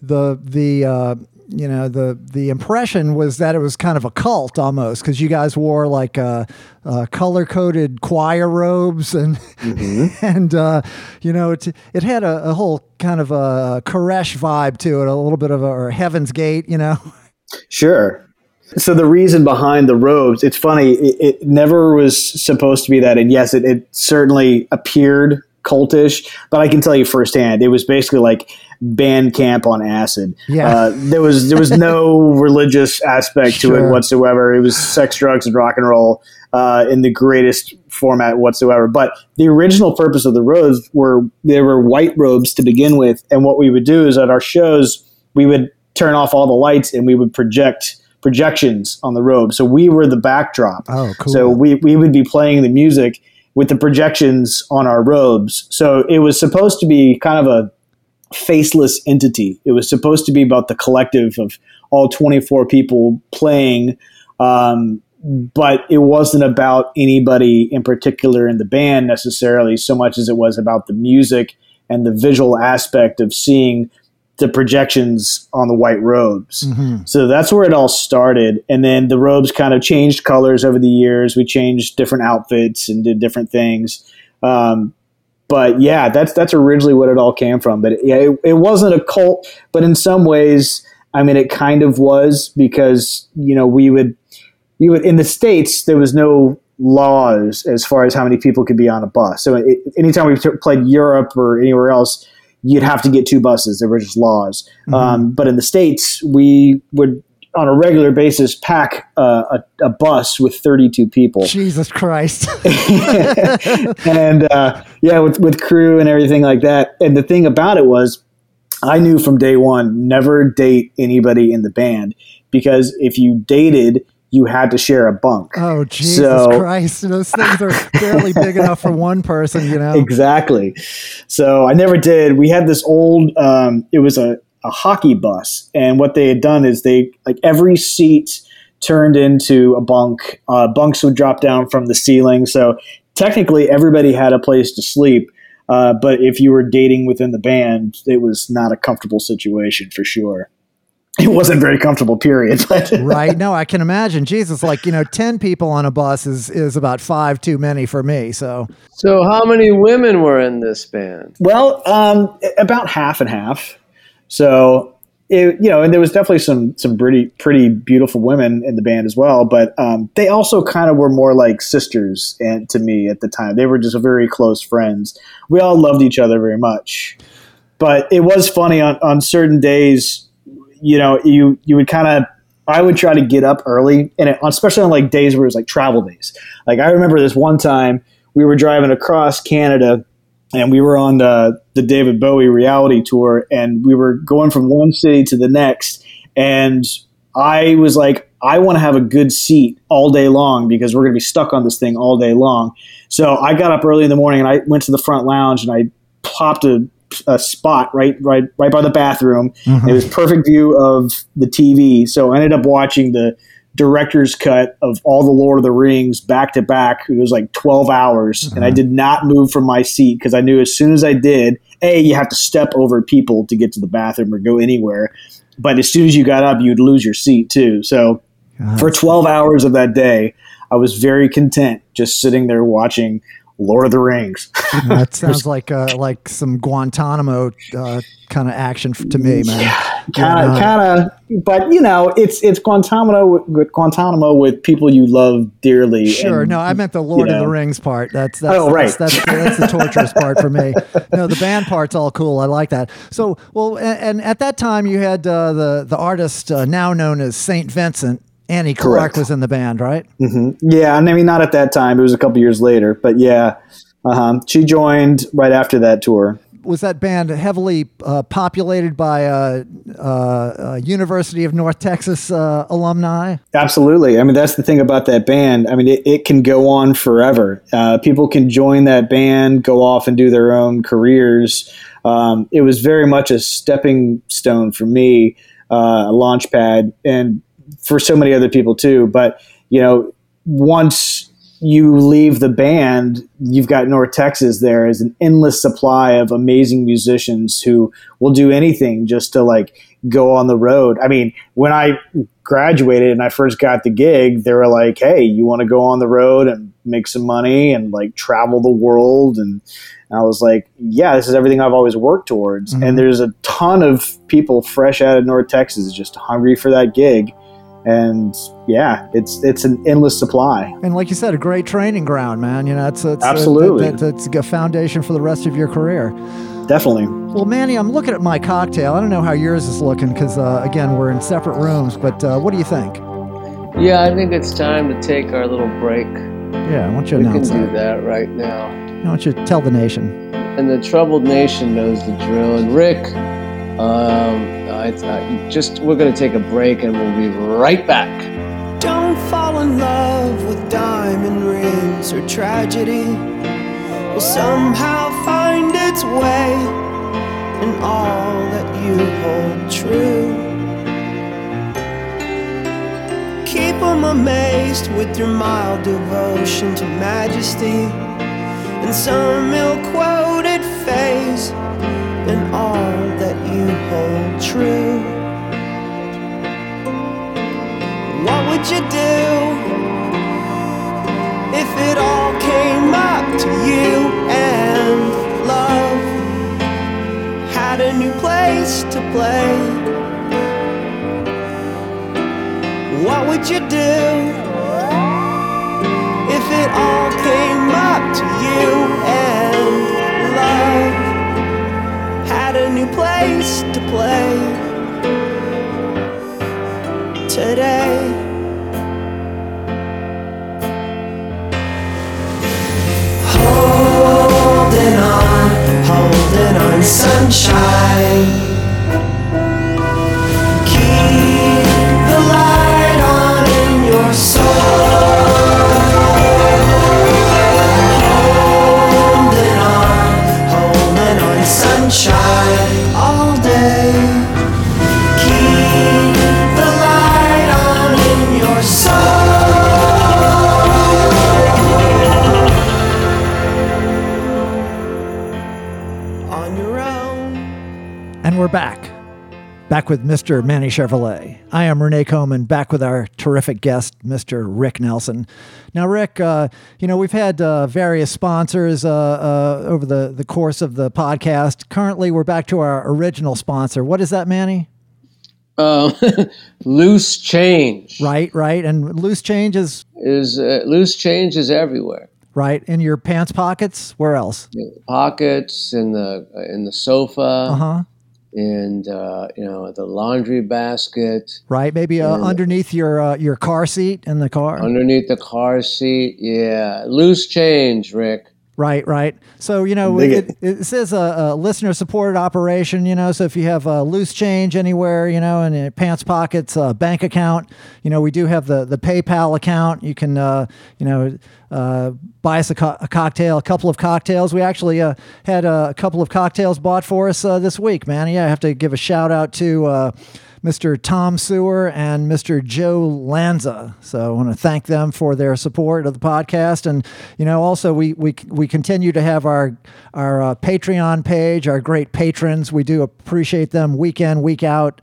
the the uh, you know the the impression was that it was kind of a cult almost because you guys wore like uh, uh, color coded choir robes and Mm-hmm. [LAUGHS] and uh, you know it it had a, a whole kind of a Koresh vibe to it, a little bit of a or Heaven's Gate, you know. [LAUGHS] Sure. So the reason behind the robes, it's funny, it, it never was supposed to be that. And yes, it, it certainly appeared cultish, but I can tell you firsthand, it was basically like band camp on acid. Yeah. Uh, there was there was no [LAUGHS] religious aspect to it whatsoever. It was sex, drugs, and rock and roll uh, in the greatest format whatsoever. But the original purpose of the robes were they were white robes to begin with, and what we would do is at our shows we would turn off all the lights and we would project projections on the robe. So we were the backdrop. Oh, cool. So we, we would be playing the music with the projections on our robes. So it was supposed to be kind of a faceless entity. It was supposed to be about the collective of all 24 people playing. Um, but it wasn't about anybody in particular in the band necessarily so much as it was about the music and the visual aspect of seeing the projections on the white robes. So that's where it all started. And then the robes kind of changed colors over the years. We changed different outfits and did different things. Um, but yeah, that's that's originally what it all came from. But yeah, it, it wasn't a cult, but in some ways, I mean, it kind of was because you know we would you would in the states there was no laws as far as how many people could be on a bus. So it, anytime we t- played Europe or anywhere else, you'd have to get two buses. There were just laws. Um, but in the states, we would on a regular basis pack uh, a, a bus with 32 people Jesus Christ. [LAUGHS] and uh, yeah, with with crew and everything like that. And the thing about it was, I knew from day one never date anybody in the band because if you dated, you had to share a bunk. Oh Jesus So- [LAUGHS] Christ! Those things are barely big enough for one person, you know. Exactly. So I never did. We had this old. Um, it was a, a hockey bus, and what they had done is they like every seat turned into a bunk. Uh, bunks would drop down from the ceiling, so technically everybody had a place to sleep. Uh, but if you were dating within the band, it was not a comfortable situation for sure. It wasn't very comfortable, period. [LAUGHS] But right? No, I can imagine. Jesus, like you know, ten people on a bus is is about five too many for me. So So, how many women were in this band? Well, um, about half and half. So, it, you know, and there was definitely some some pretty pretty beautiful women in the band as well. But um, they also kind of were more like sisters and to me at the time. They were just very close friends. We all loved each other very much. But it was funny on, on certain days. You know, you you would kind of. I would try to get up early, and it, especially on like days where it was like travel days. Like I remember this one time we were driving across Canada and we were on the, the David Bowie reality tour and we were going from one city to the next and I was like I want to have a good seat all day long because we're going to be stuck on this thing all day long. So I got up early in the morning and I went to the front lounge and I plopped a, a spot right right right by the bathroom. Mm-hmm. It was perfect view of the TV. So I ended up watching the director's cut of all the Lord of the Rings back to back. It was like 12 hours, and I mm-hmm. did not move from my seat because I knew as soon as I did, A, you have to step over people to get to the bathroom or go anywhere. But as soon as you got up, you'd lose your seat too. So for 12 hours of that day, I was very content just sitting there watching Lord of the Rings. [LAUGHS] that [LAUGHS] sounds like uh, like some Guantanamo uh, kind of action to me, man. kind of, kind of, but you know, it's it's Guantanamo with Guantanamo with people you love dearly. Sure. and- No, I meant the Lord of know. the Rings part. That's that's Oh, right. that's, that's, that's the torturous part for me. No, the band part's all cool. I like that. So, well, and, and at that time you had uh, the the artist uh, now known as Saint Vincent. Annie Clark Correct. was in the band, right? Yeah, and I mean, not at that time. It was a couple years later, but yeah, uh-huh. she joined right after that tour. Was that band heavily uh, populated by uh, uh, uh, University of North Texas uh, alumni? Absolutely. I mean, that's the thing about that band. I mean, it, it can go on forever. Uh, people can join that band, go off and do their own careers. Um, it was very much a stepping stone for me, uh, a launch pad, and for so many other people too. But, you know, once you leave the band, you've got North Texas There is an endless supply of amazing musicians who will do anything just to like go on the road. I mean, when I graduated and I first got the gig, they were like, "Hey, you want to go on the road and make some money and like travel the world?" And I was like, "Yeah, this is everything I've always worked towards." Mm-hmm. And there's a ton of people fresh out of North Texas just hungry for that gig and yeah, it's it's an endless supply. And like you said, a great training ground, man. You know, it's, it's absolutely it's, it's a foundation for the rest of your career. Definitely. Well, Manny, I'm looking at my cocktail. I don't know how yours is looking because uh, again, we're in separate rooms. But uh, what do you think? Yeah, I think it's time to take our little break. Yeah, I want you to we announce can do that. that right now. I want you to tell the nation. And the troubled nation knows the drill. And Rick, um, I, just we're to take a break and we'll be right back. Don't fall in love with diamond rings or tragedy. Will somehow find its way in all that you hold true. Keep them amazed with your mild devotion to majesty and some ill quoted hold true. What would you do if it all came up to you and love had a new place to play? What would you do if it all came up to you and love? had a new place play today. Holding on, holding on, sunshine. Back with Mr. Manny Chevrolet. I am Rene Coman, back with our terrific guest, Mr. Rick Nelson. Now, Rick, uh, you know, we've had uh, various sponsors uh, uh over the, the course of the podcast. Currently, we're back to our original sponsor. What is that, Manny? Uh, [LAUGHS] loose change. Right, right. And loose change is? is uh, loose change is everywhere right in your pants pockets where else in pockets in the in the sofa uh-huh and uh, you know the laundry basket. Right, maybe uh, underneath your uh, your car seat in the car. Underneath the car seat, yeah, loose change, Rick. Right, right. So you know, it, it, says a, a, listener supported operation. You know, so if you have a loose change anywhere, you know, in your pants pockets, a bank account, you know, we do have the the PayPal account. You can, uh, you know, uh, buy us a, co- a, cocktail, a couple of cocktails. We actually uh, had a couple of cocktails bought for us uh, this week, man. Yeah, I have to give a shout out to uh, Mr. Tom Sewer and Mr. Joe Lanza. So I want to thank them for their support of the podcast. And, you know, also we, we, we continue to have our, our uh, Patreon page, our great patrons. We do appreciate them week in, week out.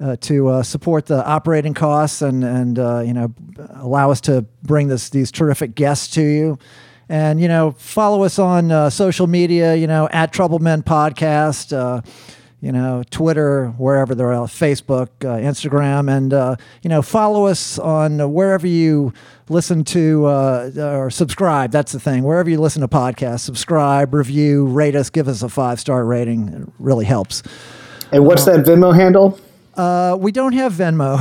Uh, to uh, support the operating costs and and uh, you know allow us to bring this these terrific guests to you, and you know follow us on uh, social media. You know at Trouble Men Podcast uh, you know, Twitter, wherever they're at, Facebook, uh, Instagram, and uh, you know, follow us on wherever you listen to uh, or subscribe. That's the thing. Wherever you listen to podcasts, subscribe, review, rate us, give us a five star rating. It really helps. And what's that Venmo handle? Uh, we don't have Venmo.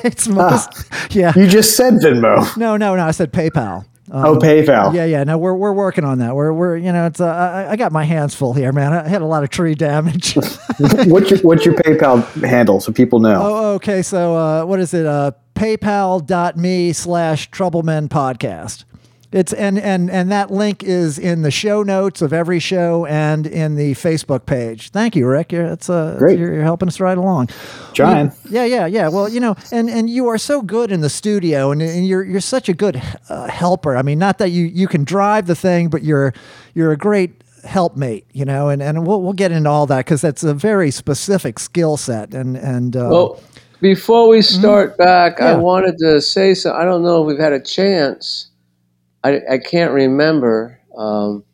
[LAUGHS] it's most, ah, yeah. You just said Venmo. No, no, no. I said PayPal. Um, oh, PayPal. Yeah, yeah. No, we're we're working on that. We're we're you know it's uh, I, I got my hands full here, man. I had a lot of tree damage. [LAUGHS] what's your what's your PayPal handle so people know? Oh, okay. So uh, what is it? Uh, PayPal.me slash Troublemen Podcast. It's and and and that link is in the show notes of every show and in the Facebook page. Thank you, Rick. You're, it's uh, Great. You're, you're helping us right along. Trying. Yeah, yeah, yeah. Well, you know, and and you are so good in the studio, and, and you're you're such a good uh, helper. I mean, not that you you can drive the thing, but you're you're a great helpmate. You know, and and we'll we'll get into all that because that's a very specific skill set. And and uh, Well, before we start back, I Mm-hmm. Yeah. wanted to say so. I don't know if we've had a chance. I, I can't remember, um,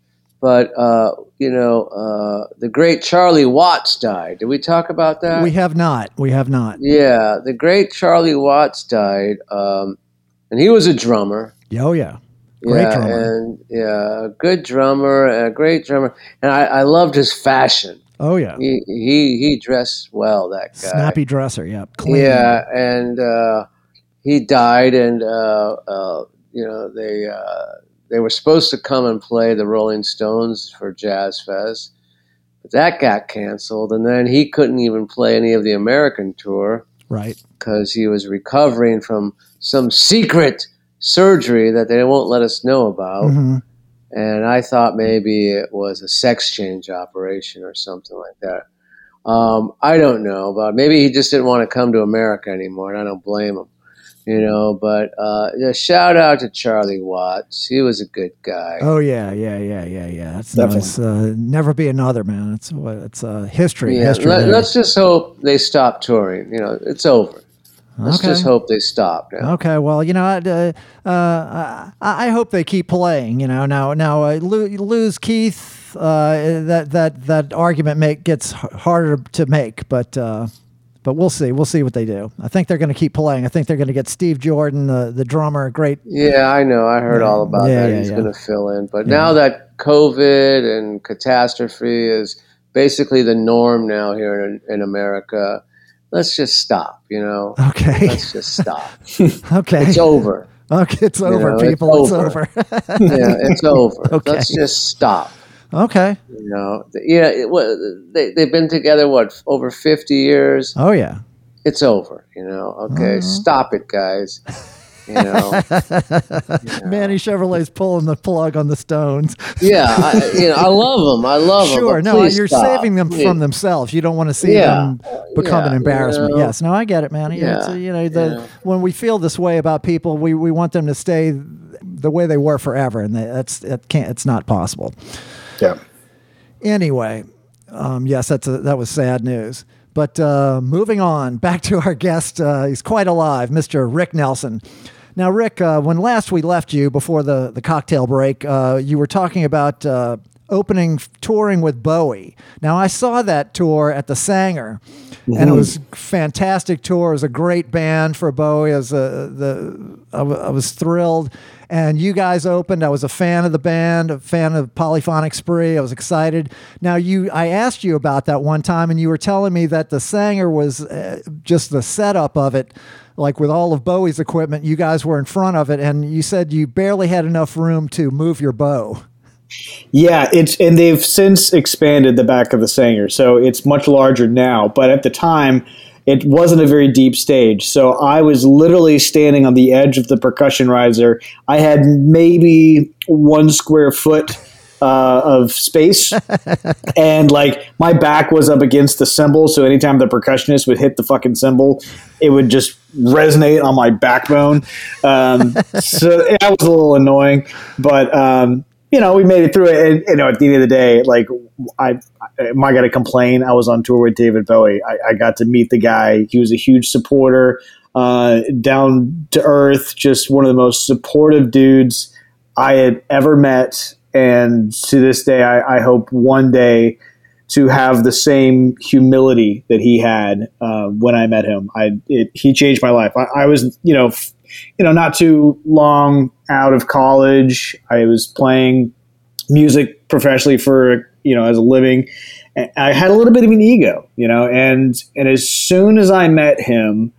but uh, you know, uh, the great Charlie Watts died. Did we talk about that? we have not. We have not. yeah, the great Charlie Watts died, um, and he was a drummer. Oh yeah, great yeah, drummer. and yeah, a good drummer, a great drummer, and I, I loved his fashion. Oh yeah, He he he dressed well. That guy. snappy dresser. Yeah, clean. Yeah, and uh, he died, and uh, uh, you know they uh, they were supposed to come and play the Rolling Stones for Jazz Fest, but that got canceled, and then he couldn't even play any of the American tour Right. because he was recovering from some secret surgery that they won't let us know about. Mhm. And I thought maybe it was a sex change operation or something like that. Um, I don't know, but maybe he just didn't want to come to America anymore, and I don't blame him. You know, but uh, yeah, shout out to Charlie Watts. He was a good guy. Oh yeah, yeah, yeah, yeah, yeah. That's Definitely. nice. Uh, never be another man. It's what it's uh, history. yeah, history. let, there. us just hope they stop touring. You know, it's over. Let's Okay. just hope they stop now. Okay, well, you know, I'd, uh, uh, I, I hope they keep playing. You know, now, now uh, lose Keith. Uh, that that that argument make gets harder to make, but uh, but we'll see. We'll see what they do. I think they're going to keep playing. I think they're going to get Steve Jordan, the the drummer, great. Yeah, I know. I heard all about Yeah, that. yeah, He's yeah. going to fill in. But now that COVID and catastrophe is basically the norm now here in, in America, let's just stop, you know? Okay, Let's just stop. [LAUGHS] okay, It's over. okay. It's over, know, people. It's over. over. [LAUGHS] Yeah, it's over. [LAUGHS] Okay. Let's just stop. Okay. You know, yeah, it, what, they, they've been together, what, over 50 years? Oh yeah. It's over, you know? Okay, Uh-huh. stop it, guys. You [LAUGHS] know? [LAUGHS] Manny Chevrolet's pulling the plug on the Stones. Yeah, I, [LAUGHS] you know, I love them. I love them. Sure, no, you're stop. saving them Please. from themselves. You don't want to see Yeah, them become yeah, an embarrassment. you know. Yes, no, I get it, Manny. Yeah, it's, uh, you know, the when we feel this way about people, we, we want them to stay the way they were forever, and that's it can't. It's not possible. Yeah. Anyway, um, yes, that's a, that was sad news. But uh, moving on, [LAUGHS] back to our guest. Uh, he's quite alive, Mr. Rick Nelson. Now, Rick, uh, when last we left you before the, the cocktail break, uh, you were talking about uh, opening touring with Bowie. Now, I saw that tour at the Saenger, and it was a fantastic tour. It was a great band for Bowie. It was, uh, the, I, w- I was thrilled. And you guys opened. I was a fan of the band, a fan of Polyphonic Spree. I was excited. Now, you, I asked you about that one time, and you were telling me that the Saenger was uh, just the setup of it like with all of Bowie's equipment, you guys were in front of it, and you said you barely had enough room to move your bow. Yeah, it's and they've since expanded the back of the Saenger, so it's much larger now. But at the time, it wasn't a very deep stage, so I was literally standing on the edge of the percussion riser. I had maybe one square foot uh, of space, [LAUGHS] and like my back was up against the cymbal, so anytime the percussionist would hit the fucking cymbal, it would just resonate on my backbone. Um, [LAUGHS] so that was a little annoying, but. Um, you know, we made it through it. And, you know, at the end of the day, like, I, am I going to complain? I was on tour with David Bowie. I, I got to meet the guy. He was a huge supporter, uh, down to earth, just one of the most supportive dudes I had ever met. And to this day, I, I hope one day to have the same humility that he had uh, when I met him. I it, he changed my life. I, I was, you know, f- you know, not too long out of college. I was playing music professionally for you know as a living. I had a little bit of an ego, you know, and and as soon as I met him,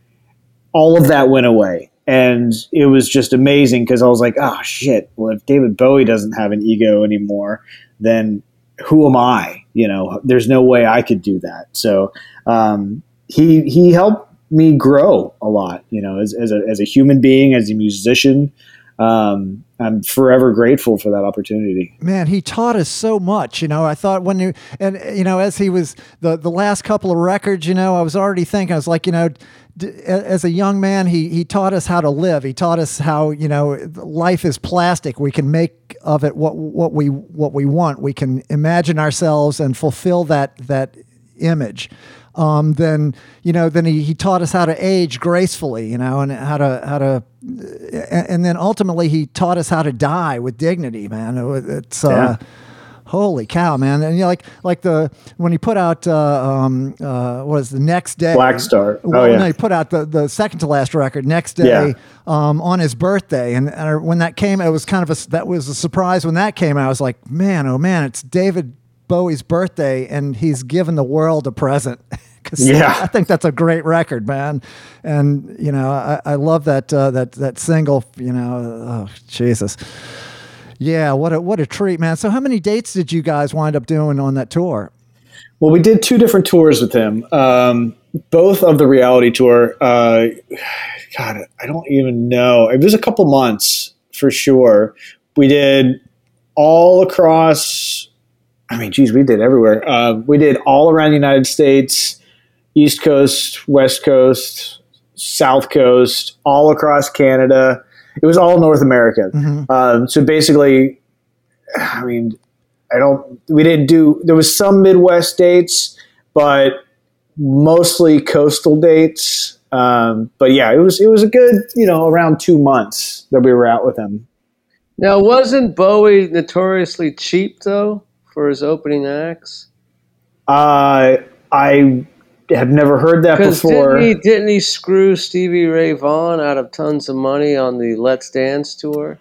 all of that went away. And it was just amazing because I was like, oh shit, well, if David Bowie doesn't have an ego anymore, then who am I? You know, there's no way I could do that. So um, he he helped me grow a lot, you know, as, as, a, as a human being, as a musician. um, I'm forever grateful for that opportunity. Man, he taught us so much. You know, I thought when you and you know, as he was the the last couple of records, you know, I was already thinking, I was like, you know, d- as a young man, he he taught us how to live. He taught us how you know life is plastic. We can make of it what what we what we want. We can imagine ourselves and fulfill that that image. Um, then you know, then he, he taught us how to age gracefully, you know, and how to how to, and then ultimately he taught us how to die with dignity, man. It's uh, Yeah. holy cow, man, and you know, like like the when he put out uh, um, uh, what is the next day Blackstar. Oh, yeah. no, he put out the, the second to last record next day Yeah. um, on his birthday, and, and when that came, it was kind of a that was a surprise when that came. I was like, man, oh man, it's David Bowie's birthday, and he's given the world a present. [LAUGHS] Yeah. I think that's a great record, man. And you know, I, I love that uh, that that single. You know, oh Jesus, yeah, what a what a treat, man. So, how many dates did you guys wind up doing on that tour? Well, we did two different tours with him. Um, both of the reality tour. Uh, God, I don't even know. It was a couple months for sure. We did all across. I mean, geez, we did everywhere. Uh, we did all around the United States, East Coast, West Coast, South Coast, all across Canada. It was all North America. Um, so basically, I mean, I don't. We didn't do. There was some Midwest dates, but mostly coastal dates. Um, but yeah, it was it was a good you know around two months that we were out with him. Now, wasn't Bowie notoriously cheap though for his opening acts? Uh, I have never heard that before. didn't he didn't he screw Stevie Ray Vaughan out of tons of money on the Let's Dance tour?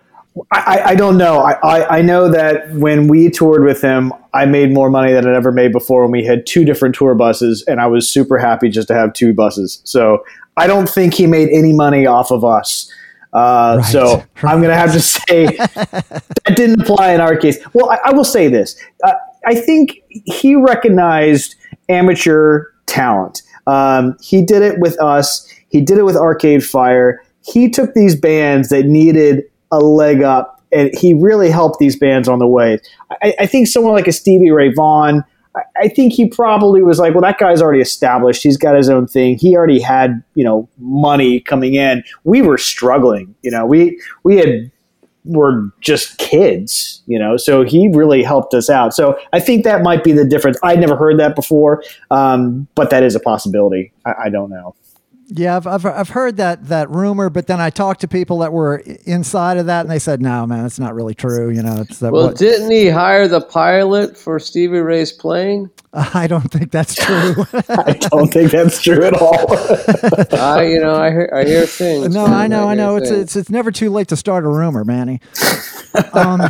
I, I- I don't know. I, I, I know that when we toured with him, I made more money than I'd ever made before when we had two different tour buses, and I was super happy just to have two buses. So I don't think he made any money off of us. Uh, Right. So I'm going to have to say [LAUGHS] that didn't apply in our case. Well, I, I will say this. Uh, I think he recognized amateur talent. Um, he did it with us. He did it with Arcade Fire. He took these bands that needed a leg up, and he really helped these bands on the way. I, I think someone like a Stevie Ray Vaughan. I- I think he probably was like, well, that guy's already established. He's got his own thing. He already had, you know, money coming in. We were struggling. You know, we we had were just kids, you know. So he really helped us out. So I think that might be the difference. I'd never heard that before, um, but that is a possibility. I, I don't know. Yeah, I've, I've, I've heard that that rumor, but then I talked to people that were inside of that, and they said, "No, man, it's not really true." You know, it's that. Well, what, didn't he hire the pilot for Stevie Ray's plane? [LAUGHS] I don't think that's true. [LAUGHS] I don't think that's true at all. [LAUGHS] I, you know, I hear, I hear things. no. I know, I hear know. It's it's it's never too late to start a rumor, Manny. Um,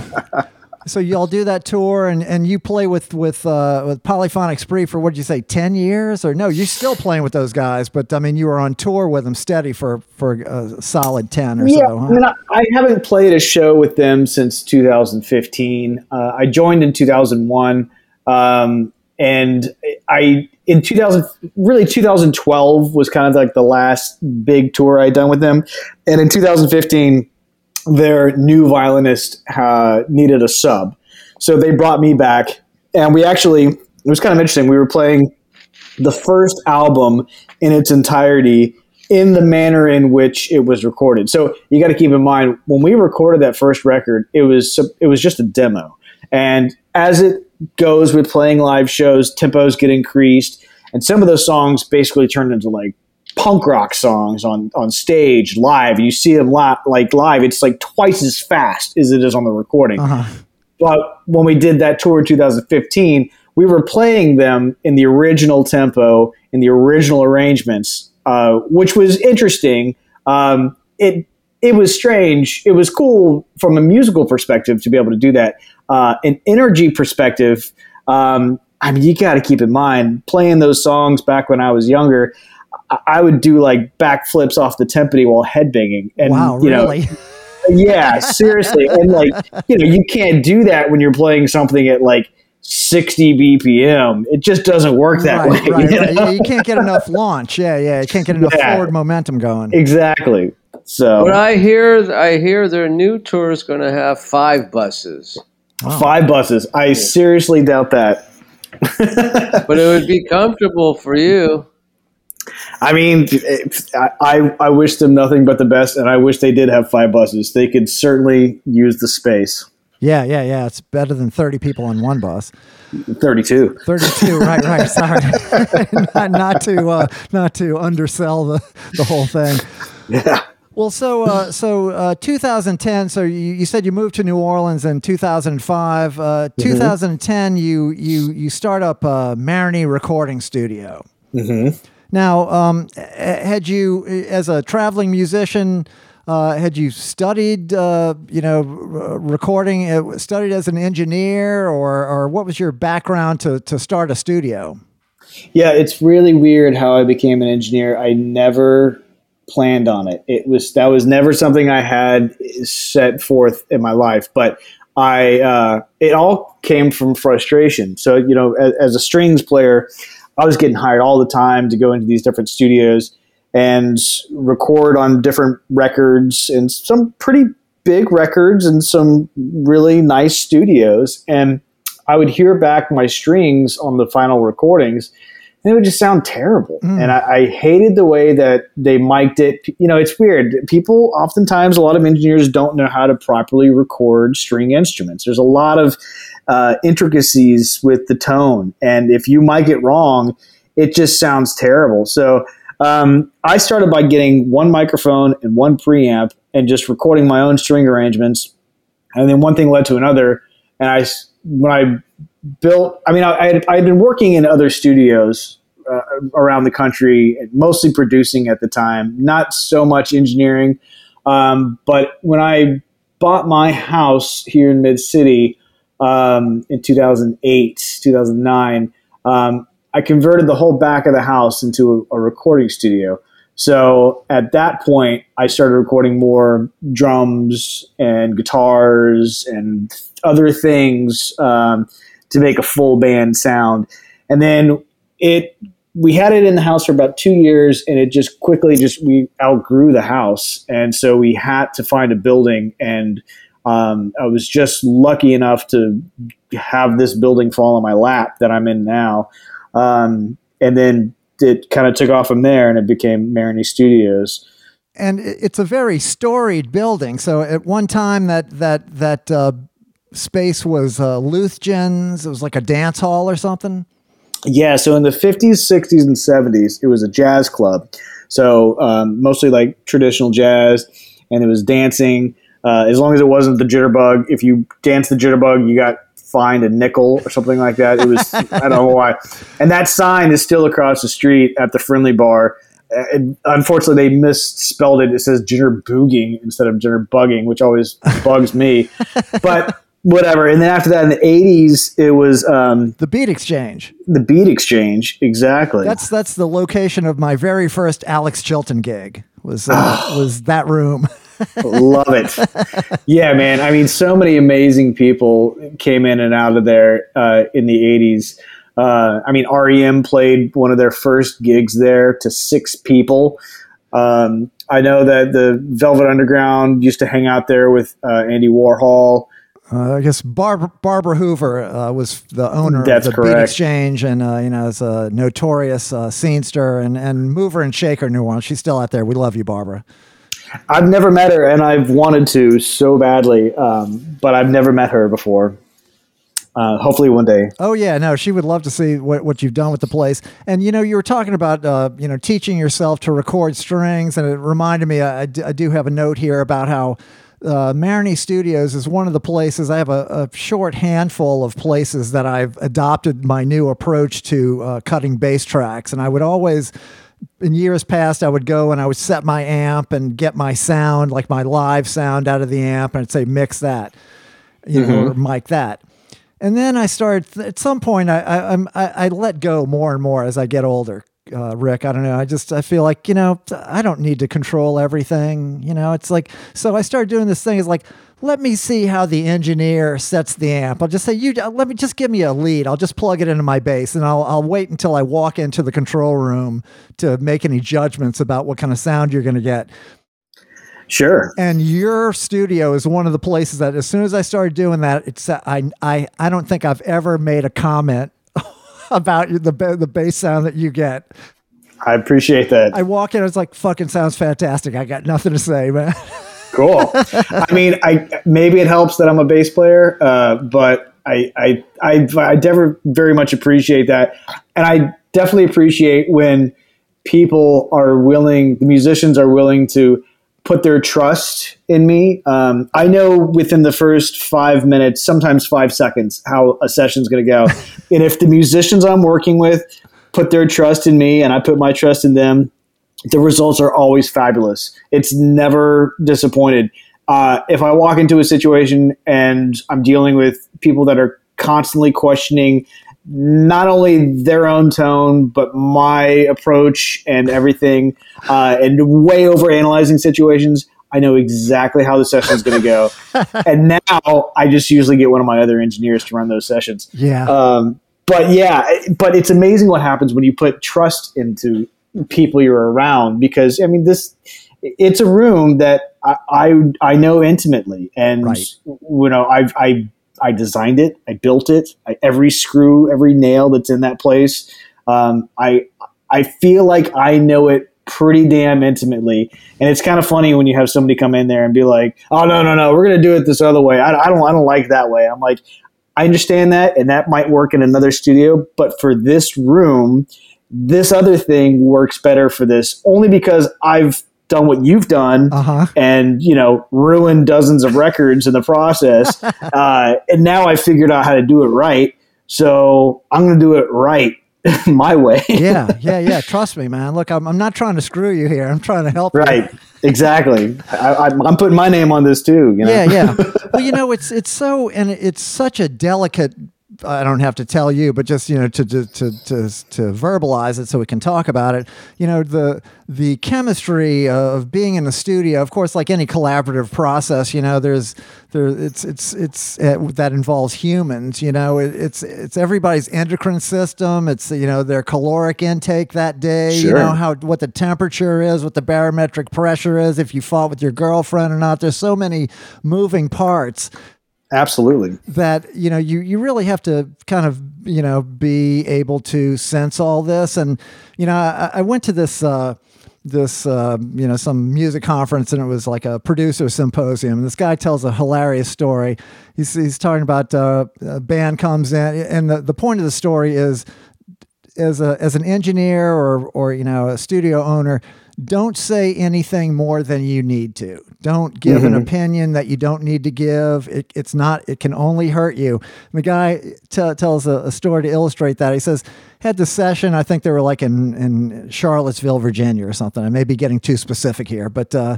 so y'all do that tour, and, and you play with with uh, with Polyphonic Spree for what did you say, ten years or no? You're still playing with those guys, but I mean, you were on tour with them steady for for a solid ten or yeah, so. I mean, I, I haven't played a show with them since 2015. Uh, I joined in 2001, um, and I in 2000 really 2012 was kind of like the last big tour I'd done with them, and in 2015 their new violinist uh, needed a sub, so they brought me back, and we actually it was kind of interesting. We were playing the first album in its entirety in the manner in which it was recorded. So you got to keep in mind when we recorded that first record, it was it was just a demo, and as it goes with playing live shows, tempos get increased, and some of those songs basically turned into like punk rock songs on on stage live. You see them li- like live, it's like twice as fast as it is on the recording. Uh-huh. But when we did that tour in 2015, we were playing them in the original tempo, in the original arrangements, uh, which was interesting. Um, it it was strange. It was cool from a musical perspective to be able to do that. Uh, an energy perspective, um, I mean, you got to keep in mind playing those songs back when I was younger. I- I would do like backflips off the timpani while headbanging, and wow, you know, [LAUGHS] yeah, seriously. And like, you know, you can't do that when you're playing something at like 60 BPM. It just doesn't work that right, way. [LAUGHS] right, you right. know? You- You can't get enough launch. Yeah, yeah. You can't get enough Yeah. forward momentum going. Exactly. So But I hear, I hear their new tour is going to have five buses. Oh. five buses. I seriously doubt that. [LAUGHS] But it would be comfortable for you. I mean, I, I wish them nothing but the best, and I wish they did have five buses. They could certainly use the space. Yeah, yeah, yeah. It's better than 30 people on one bus. Thirty-two. 32, [LAUGHS] right, right. Sorry. [LAUGHS] not, not to uh, not to undersell the, the whole thing. Yeah. Well, so uh, so uh, 2010. So you, you said you moved to New Orleans in 2005. Uh, 2010, you you you start up uh, Marigny Recording Studio. Mm-hmm. Now, um, had you, as a traveling musician, uh, had you studied, uh, you know, recording, uh, studied as an engineer, or or what was your background to to start a studio? Yeah, it's really weird how I became an engineer. I never planned on it. It was that was never something I had set forth in my life, but I uh, it all came from frustration. So you know, as, as a strings player, I was getting hired all the time to go into these different studios and record on different records and some pretty big records and some really nice studios and I would hear back my strings on the final recordings, and it would just sound terrible. Mm. And I, I hated the way that they mic'd it. You know, it's weird. People, oftentimes, a lot of engineers don't know how to properly record string instruments. There's a lot of uh, intricacies with the tone, and if you mic it wrong, it just sounds terrible. So um, I started by getting one microphone and one preamp and just recording my own string arrangements. And then one thing led to another. And I, when I built, I mean, I, I, had, been working in other studios uh, around the country, mostly producing at the time, not so much engineering. Um, but when I bought my house here in Mid City um, in 2008, 2009, um, I converted the whole back of the house into a, a recording studio. So at that point, I started recording more drums and guitars and other things um, to make a full band sound. And then it we had it in the house for about two years, and it just quickly just we outgrew the house, and so we had to find a building. And um, I was just lucky enough to have this building fall on my lap that I'm in now. Um, and then it kind of took off from there, and it became Marigny Studios. And it's a very storied building. So at one time, that that that uh, space was uh, Luthjen's. It was like a dance hall or something. Yeah, so in the 50s, 60s, and 70s, it was a jazz club. So um, mostly like traditional jazz, and it was dancing. Uh, as long as it wasn't the jitterbug, if you danced the jitterbug, you got fined a nickel or something like that. It was [LAUGHS] I don't know why. And that sign is still across the street at the Friendly Bar. Uh, and unfortunately, they misspelled it. It says jitter jitterbooging instead of jitterbugging, which always bugs me. [LAUGHS] But whatever. And then after that, in the 80s, it was um, The Beat Exchange. the Beat Exchange. Exactly. That's that's the location of my very first Alex Chilton gig. Was uh, [SIGHS] was that room? [LAUGHS] Love it. Yeah, man. I mean, so many amazing people came in and out of there uh, in the 80s. Uh, I mean, REM played one of their first gigs there to six people. Um, I know that the Velvet Underground used to hang out there with uh, Andy Warhol. Uh, I guess Barbara, Barbara Hoover uh, was the owner That's of the Beat. Exchange, and uh, you know, is a notorious uh, scenester and and mover and shaker. New Orleans. She's still out there. We love you, Barbara. I've never met her, and I've wanted to so badly, um, but I've never met her before. Uh, hopefully, one day. Oh yeah, no, she would love to see what, what you've done with the place. And you know, you were talking about uh, you know teaching yourself to record strings, and it reminded me. I, I do- have a note here about how uh, Marigny Studios is one of the places. I have a, a short handful of places that I've adopted my new approach to uh, cutting bass tracks, and I would always. In years past, I would go and I would set my amp and get my sound, like my live sound, out of the amp, and I'd say mix that, you know, or mic that. And then I started at some point. I I, I'm- I I let go more and more as I get older. Uh, Rick, I don't know. I just I feel like you know I don't need to control everything. You know, it's like so I started doing this thing. Is like let me see how the engineer sets the amp. I'll just say you uh, let me just give me a lead. I'll just plug it into my bass, and I'll I'll wait until I walk into the control room to make any judgments about what kind of sound you're going to get. Sure. And your studio is one of the places that, as soon as I started doing that, it's I I I don't think I've ever made a comment [LAUGHS] about the the bass sound that you get. I appreciate that. I walk in, it's like fucking sounds fantastic. I got nothing to say, man. [LAUGHS] cool. [LAUGHS] I mean, I maybe it helps that I'm a bass player, uh, but I I I I never very much appreciate that, and I definitely appreciate when people are willing, the musicians are willing to put their trust in me. Um, I know within the first five minutes, sometimes five seconds, how a session's going to go. [LAUGHS] and if the musicians I'm working with put their trust in me and I put my trust in them, the results are always fabulous. It's never disappointed. Uh, if I walk into a situation and I'm dealing with people that are constantly questioning not only their own tone, but my approach and everything, uh, and way over analyzing situations. I know exactly how the session is going to go. [LAUGHS] and now I just usually get one of my other engineers to run those sessions. Yeah. Um, but yeah, but it's amazing what happens when you put trust into people you're around because, I mean, this, it's a room that I, I, I know intimately. And, right. you know, I've, I I designed it, I built it, I, every screw, every nail that's in that place. Um, I I feel like I know it pretty damn intimately, and it's kind of funny when you have somebody come in there and be like, "Oh no, no, no, we're gonna do it this other way." I, I don't, I don't like that way. I'm like, I understand that, and that might work in another studio, but for this room, this other thing works better for this only because I've done what you've done uh-huh. and you know ruined dozens of records in the process. [LAUGHS] Uh, and now i figured out how to do it right. So i'm going to do it right [LAUGHS] my way. Yeah yeah [LAUGHS] yeah. Trust me man. Look I'm, I'm not trying to screw you here. I'm trying to help right. You. exactly. I, am putting my name on this too you know? yeah yeah. Well you know it's it's so and it's such a delicate I don't have to tell you, but just you know to, to to to to verbalize it so we can talk about it. You know the the chemistry of being in the studio. Of course, like any collaborative process, you know there's there it's it's it's uh, that involves humans. You know it, it's it's everybody's endocrine system. It's you know their caloric intake that day. Sure. You know how what the temperature is, what the barometric pressure is, if you fought with your girlfriend or not. There's so many moving parts Absolutely. That you know you you really have to kind of you know be able to sense all this, and you know I, I went to this. Uh, this uh, you know some music conference and it was like a producer symposium and this guy tells a hilarious story he's, he's talking about uh, a band comes in and the, the point of the story is as a as an engineer or or you know a studio owner don't say anything more than you need to. Don't give mm-hmm. an opinion that you don't need to give. It, it's not. It can only hurt you. And the guy t- tells a, a, story to illustrate that. He says, "Had the session. I think they were like in in Charlottesville, Virginia, or something. I may be getting too specific here, but." Uh,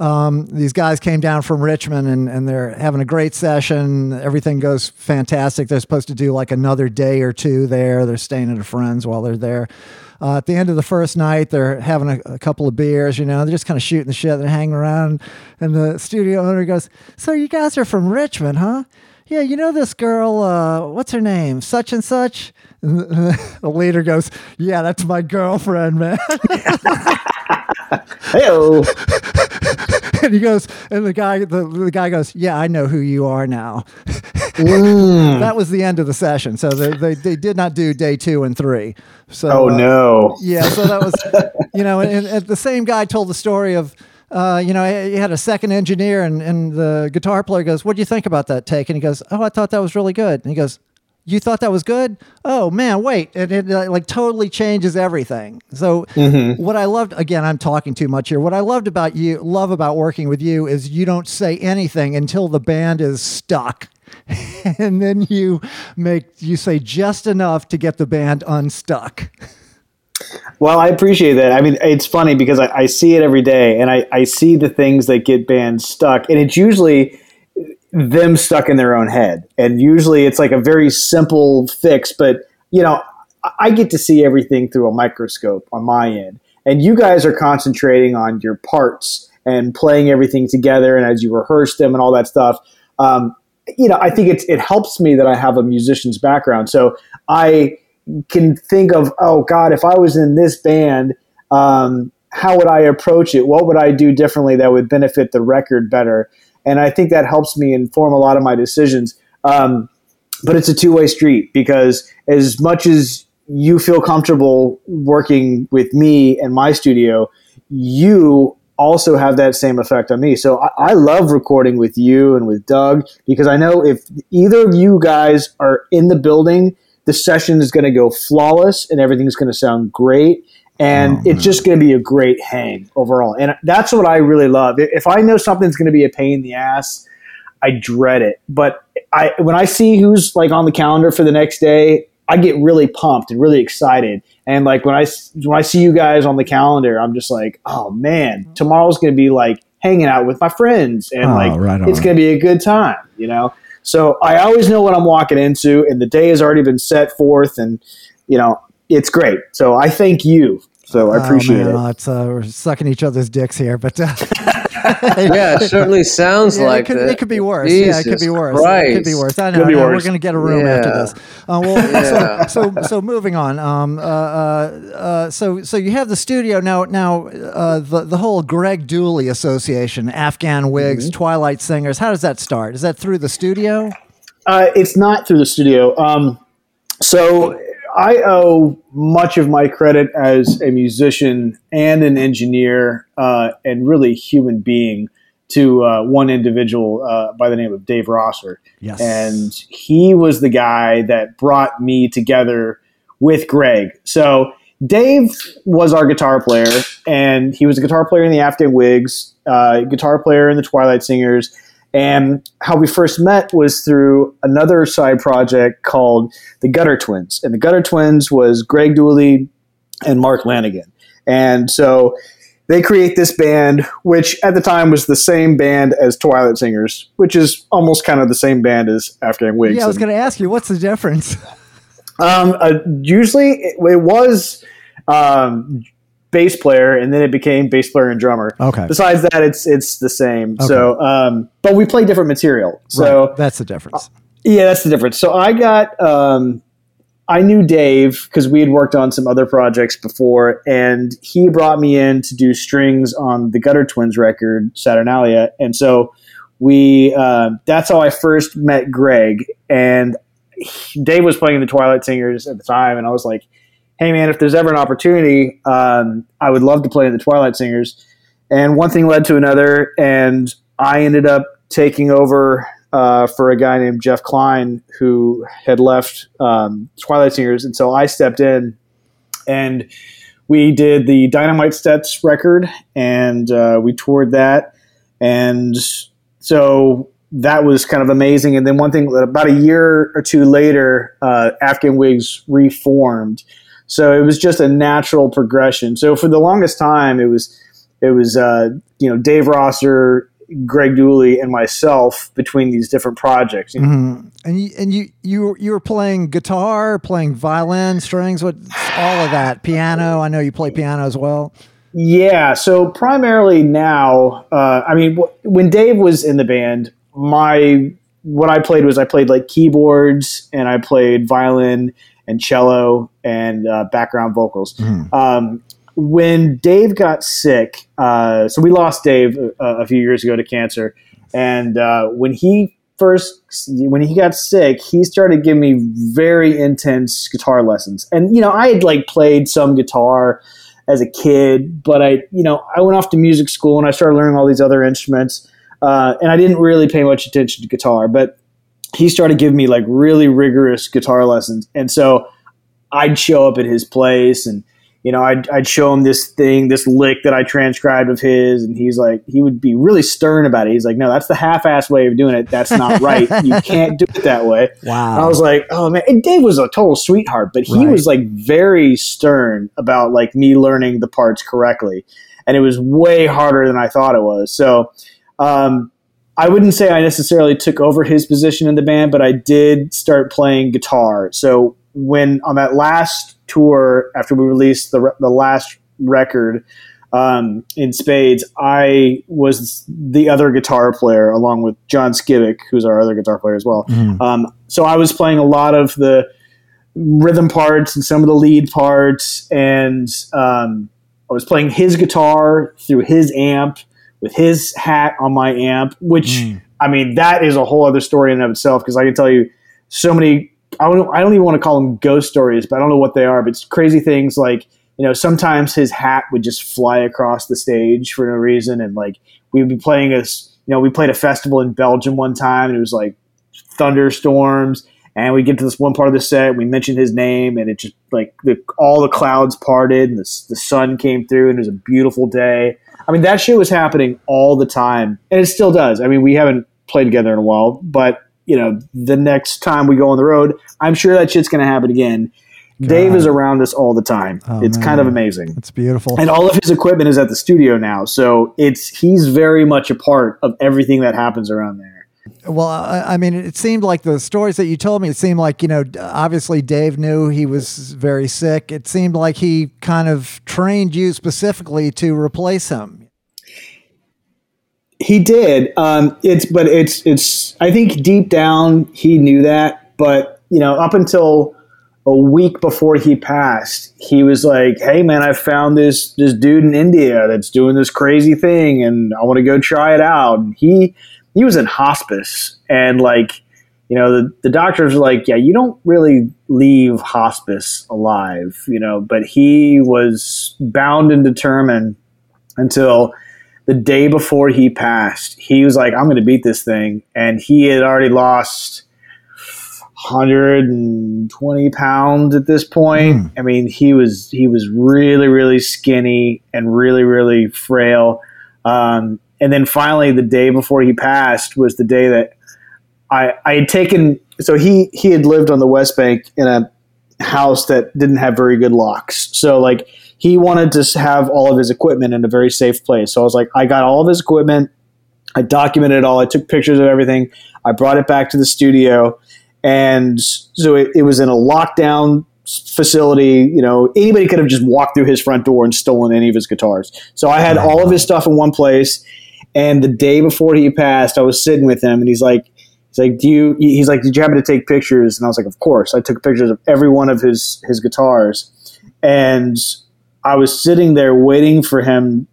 um, these guys came down from Richmond and, and they're having a great session. Everything goes fantastic. They're supposed to do like another day or two there. They're staying at a friend's while they're there. Uh, at the end of the first night, they're having a, a couple of beers, you know, they're just kind of shooting the shit, they're hanging around. And the studio owner goes, So you guys are from Richmond, huh? Yeah, you know this girl, uh, what's her name? Such and such? And [LAUGHS] the, the leader goes, Yeah, that's my girlfriend, man. [LAUGHS] [LAUGHS] Hello. [LAUGHS] and he goes, and the guy, the, the guy goes, "Yeah, I know who you are now." [LAUGHS] mm. That was the end of the session. So they, they, they did not do day two and three. So oh uh, no, yeah. So that was, you know, and, and the same guy told the story of. Uh, you know, he had a second engineer, and, and the guitar player goes, "What do you think about that take?" And he goes, "Oh, I thought that was really good." And he goes, you thought that was good? Oh man wait. And it, it like totally changes everything. So mm-hmm. what i loved again i'm talking too much here. What i loved about you love about working with you is you don't say anything until the band is stuck. [LAUGHS] And then you make you say just enough to get the band unstuck. Well, I appreciate that. I mean, it's funny because I, I see it every day, and I, I see the things that get bands stuck, and it's usually them stuck in their own head. And usually it's like a very simple fix, but you know, I get to see everything through a microscope on my end. And you guys are concentrating on your parts and playing everything together and as you rehearse them and all that stuff. Um, you know, I think it's, it helps me that I have a musician's background. So I can think of, oh God, if I was in this band, um, how would I approach it? What would I do differently that would benefit the record better? And I think that helps me inform a lot of my decisions. Um, but it's a two way street because as much as you feel comfortable working with me and my studio, you also have that same effect on me. So I, I, love recording with you and with Doug because I know if either of you guys are in the building, the session is going to go flawless and everything's going to sound great. And oh, it's just going to be a great hang overall. And that's what I really love. If I know something's going to be a pain in the ass, I dread it. But I when I see who's like on the calendar for the next day, I get really pumped and really excited. And like when I when I see you guys on the calendar, I'm just like, oh man, mm-hmm. tomorrow's going to be like hanging out with my friends, and oh, like right it's going to be a good time, you know. So I always know what I'm walking into, and the day has already been set forth, and you know it's great. So I thank you. So I oh, appreciate oh, it. it's, uh, we're sucking each other's dicks here, but uh, [LAUGHS] yeah, it certainly sounds yeah, like it could, it. it could be worse. Jesus yeah, it could be worse. Christ. It could be worse. I know. I know. We're going to get a room yeah. after this. Uh, well, yeah. so, so so moving on. Um, uh, uh, uh, so so you have the studio now. Now uh, the the whole Greg Dulli Association, Afghan Whigs, mm-hmm. Twilight Singers. How does that start? Is that through the studio? Uh, it's not through the studio. Um, so I owe much of my credit as a musician and an engineer uh, and really human being to uh, one individual uh, by the name of Dave Rosser. Yes. And he was the guy that brought me together with Greg. So Dave was our guitar player, and he was a guitar player in the Afghan Whigs, uh, guitar player in the Twilight Singers and how we first met was through another side project called the Gutter Twins. And the Gutter Twins was Greg Dulli and Mark Lanegan. And so they create this band, which at the time was the same band as Twilight Singers, which is almost kind of the same band as Afghan Whigs. Yeah, I was going to ask you, what's the difference? Um, uh, usually it, it was um, bass player, and then it became bass player and drummer. Okay. Besides that, it's it's the same. Okay. So, um, but we play different material. So right. that's the difference. Uh, yeah, that's the difference. So I got. Um, I knew Dave because we had worked on some other projects before, and he brought me in to do strings on the Gutter Twins record, Saturnalia, and so we. Uh, that's how I first met Greg, and he, Dave was playing the Twilight Singers at the time, and I was like, hey man, if there's ever an opportunity, um, I would love to play in the Twilight Singers. And one thing led to another, and I ended up taking over uh, for a guy named Jeff Klein who had left um, Twilight Singers, and so I stepped in, and we did the Dynamite Steps record, and uh, we toured that, and so that was kind of amazing. And then one thing, about a year or two later, uh, Afghan Whigs reformed, so it was just a natural progression. So for the longest time, it was it was uh, you know Dave Rosser, Greg Dulli, and myself between these different projects. You know? mm-hmm. And you and you you you were playing guitar, playing violin, strings, what all of that, piano. I know you play piano as well. Yeah. So primarily now, uh, I mean, w- when Dave was in the band, my what I played was I played like keyboards and I played violin and cello and uh, background vocals. Mm. Um, when Dave got sick, uh, so we lost Dave a, a, few years ago to cancer, and uh, when he first when he got sick, he started giving me very intense guitar lessons. And you know, I had like played some guitar as a kid, but I you know I went off to music school and I started learning all these other instruments, uh, and I didn't really pay much attention to guitar, but he started giving me like really rigorous guitar lessons. And so I'd show up at his place and, you know, I'd, I'd show him this thing, this lick that I transcribed of his. And he's like, he would be really stern about it. He's like, no, that's the half ass way of doing it. That's not [LAUGHS] right. you can't do it that way. Wow. And I was like, oh man. And Dave was a total sweetheart, but he right. was like very stern about like me learning the parts correctly. And it was way harder than I thought it was. So, um, I wouldn't say I necessarily took over his position in the band, but I did start playing guitar. So when on that last tour after we released the the last record um, in Spades, I was the other guitar player along with Jon Skibic, who's our other guitar player as well. Mm. Um, so I was playing a lot of the rhythm parts and some of the lead parts and um, I was playing his guitar through his amp with his hat on my amp, which mm. I mean that is a whole other story in and of itself because I can tell you so many. I don't. I don't even want to call them ghost stories, but I don't know what they are. But it's crazy things like you know sometimes his hat would just fly across the stage for no reason, and like we would be playing this. You know, we played a festival in Belgium one time, and it was like thunderstorms and we get to this one part of the set we mentioned his name and it just like the, all the clouds parted and the, the sun came through and it was a beautiful day i mean that shit was happening all the time and it still does. I mean we haven't played together in a while but you know the next time we go on the road i'm sure that shit's going to happen again. Dave is around us all the time. Oh, it's kind of amazing. It's beautiful. and all of his equipment is at the studio now so it's he's very much a part of everything that happens around there Well, I, I mean, it seemed like the stories that you told me, it seemed like, you know, obviously Dave knew he was very sick. It seemed like he kind of trained you specifically to replace him. He did. Um, it's but it's it's. I think deep down he knew that, but you know, up until a week before he passed, he was like, "Hey, man, I found this this dude in India that's doing this crazy thing, and I want to go try it out." And he he was in hospice, and like, you know, the the doctors were like, "Yeah, you don't really leave hospice alive," you know, but he was bound and determined until the day before he passed, he was like, I'm going to beat this thing. And he had already lost 120 pounds at this point. I mean, he was, he was really, really skinny and really, really frail. Um, and then finally, the day before he passed was the day that I, I had taken, so he, he had lived on the West Bank in a house that didn't have very good locks. So like he wanted to have all of his equipment in a very safe place. So I was like, I got all of his equipment. I documented it all. I took pictures of everything. I brought it back to the studio. And so it, it was in a lockdown facility. You know, anybody could have just walked through his front door and stolen any of his guitars. So I had all of his stuff in one place. And the day before he passed, I was sitting with him and he's like, He's like, do you? He's like, did you happen to take pictures? And I was like, of course. I took pictures of every one of his his guitars, and I was sitting there waiting for him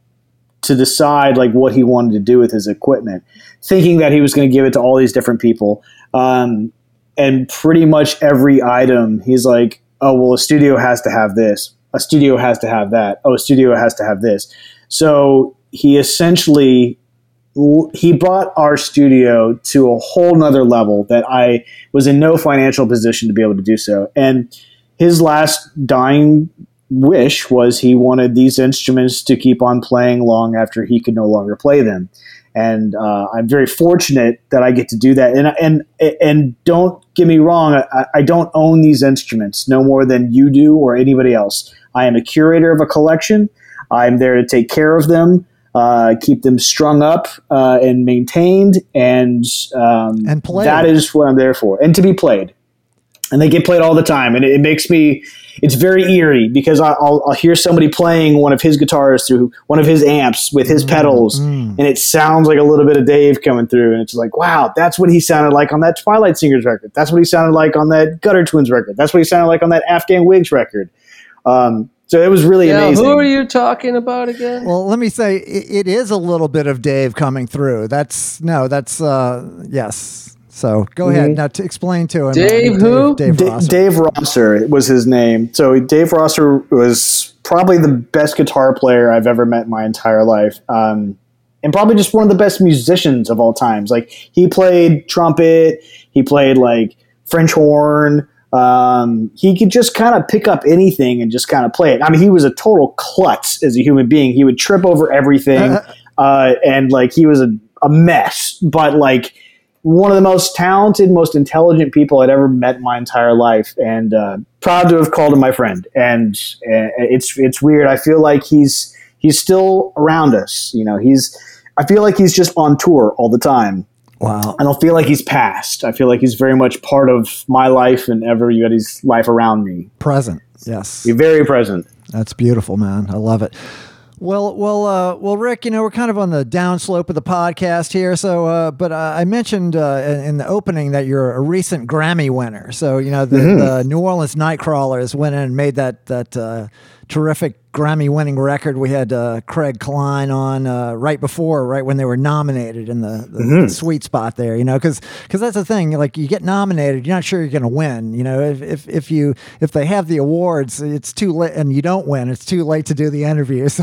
to decide like what he wanted to do with his equipment, thinking that he was going to give it to all these different people. Um, and pretty much every item, he's like, oh well, a studio has to have this. A studio has to have that. Oh, a studio has to have this. So he essentially he brought our studio to a whole nother level that I was in no financial position to be able to do so. And his last dying wish was he wanted these instruments to keep on playing long after he could no longer play them. And uh, I'm very fortunate that I get to do that. And and and don't get me wrong, I, I don't own these instruments no more than you do or anybody else. I am a curator of a collection. I'm there to take care of them uh, keep them strung up uh, and maintained, and um, And played. that is what I'm there for, and to be played. And they get played all the time, and it, it makes me. It's very eerie because I- I'll, I'll hear somebody playing one of his guitars through one of his amps with his pedals, and it sounds like a little bit of Dave coming through, and it's like, wow, that's what he sounded like on that Twilight Singers record. That's what he sounded like on that Gutter Twins record. That's what he sounded like on that Afghan Whigs record. Um, so it was really Yeah, amazing. who are you talking about again? Well, let me say it, it is a little bit of Dave coming through. That's no, that's uh yes. So go ahead now to explain to him. uh, Dave who? Dave, Da- Rosser. Dave Rosser was his name. So Dave Rosser was probably the best guitar player I've ever met in my entire life, um, and probably just one of the best musicians of all times. Like he played trumpet, he played like French horn. Um, he could just kind of pick up anything and just kind of play it. I mean, he was a total klutz as a human being. He would trip over everything, uh, and like he was a, a mess. But like one of the most talented, most intelligent people I'd ever met in my entire life, and uh, proud to have called him my friend. And uh, it's it's weird. I feel like he's he's still around us. You know, he's. I feel like he's just on tour all the time. Wow. I don't feel like he's passed. I feel like he's very much part of my life and everybody's life around me. Present. Yes. He's very present. That's beautiful, man. I love it. Well, well, uh, well, Rick. You know, we're kind of on the downslope of the podcast here. So, uh, but uh, I mentioned uh, in, the opening that you're a recent Grammy winner. So, you know, the, the New Orleans Nightcrawlers went in and made that that uh, terrific Grammy winning record. We had uh, Craig Klein on uh, right before, right when they were nominated in the, the, Mm-hmm. the sweet spot there, you know, because that's the thing. Like you get nominated, you're not sure you're going to win. You know, if, if if you if they have the awards, it's too late, and you don't win, it's too late to do the interview. [LAUGHS]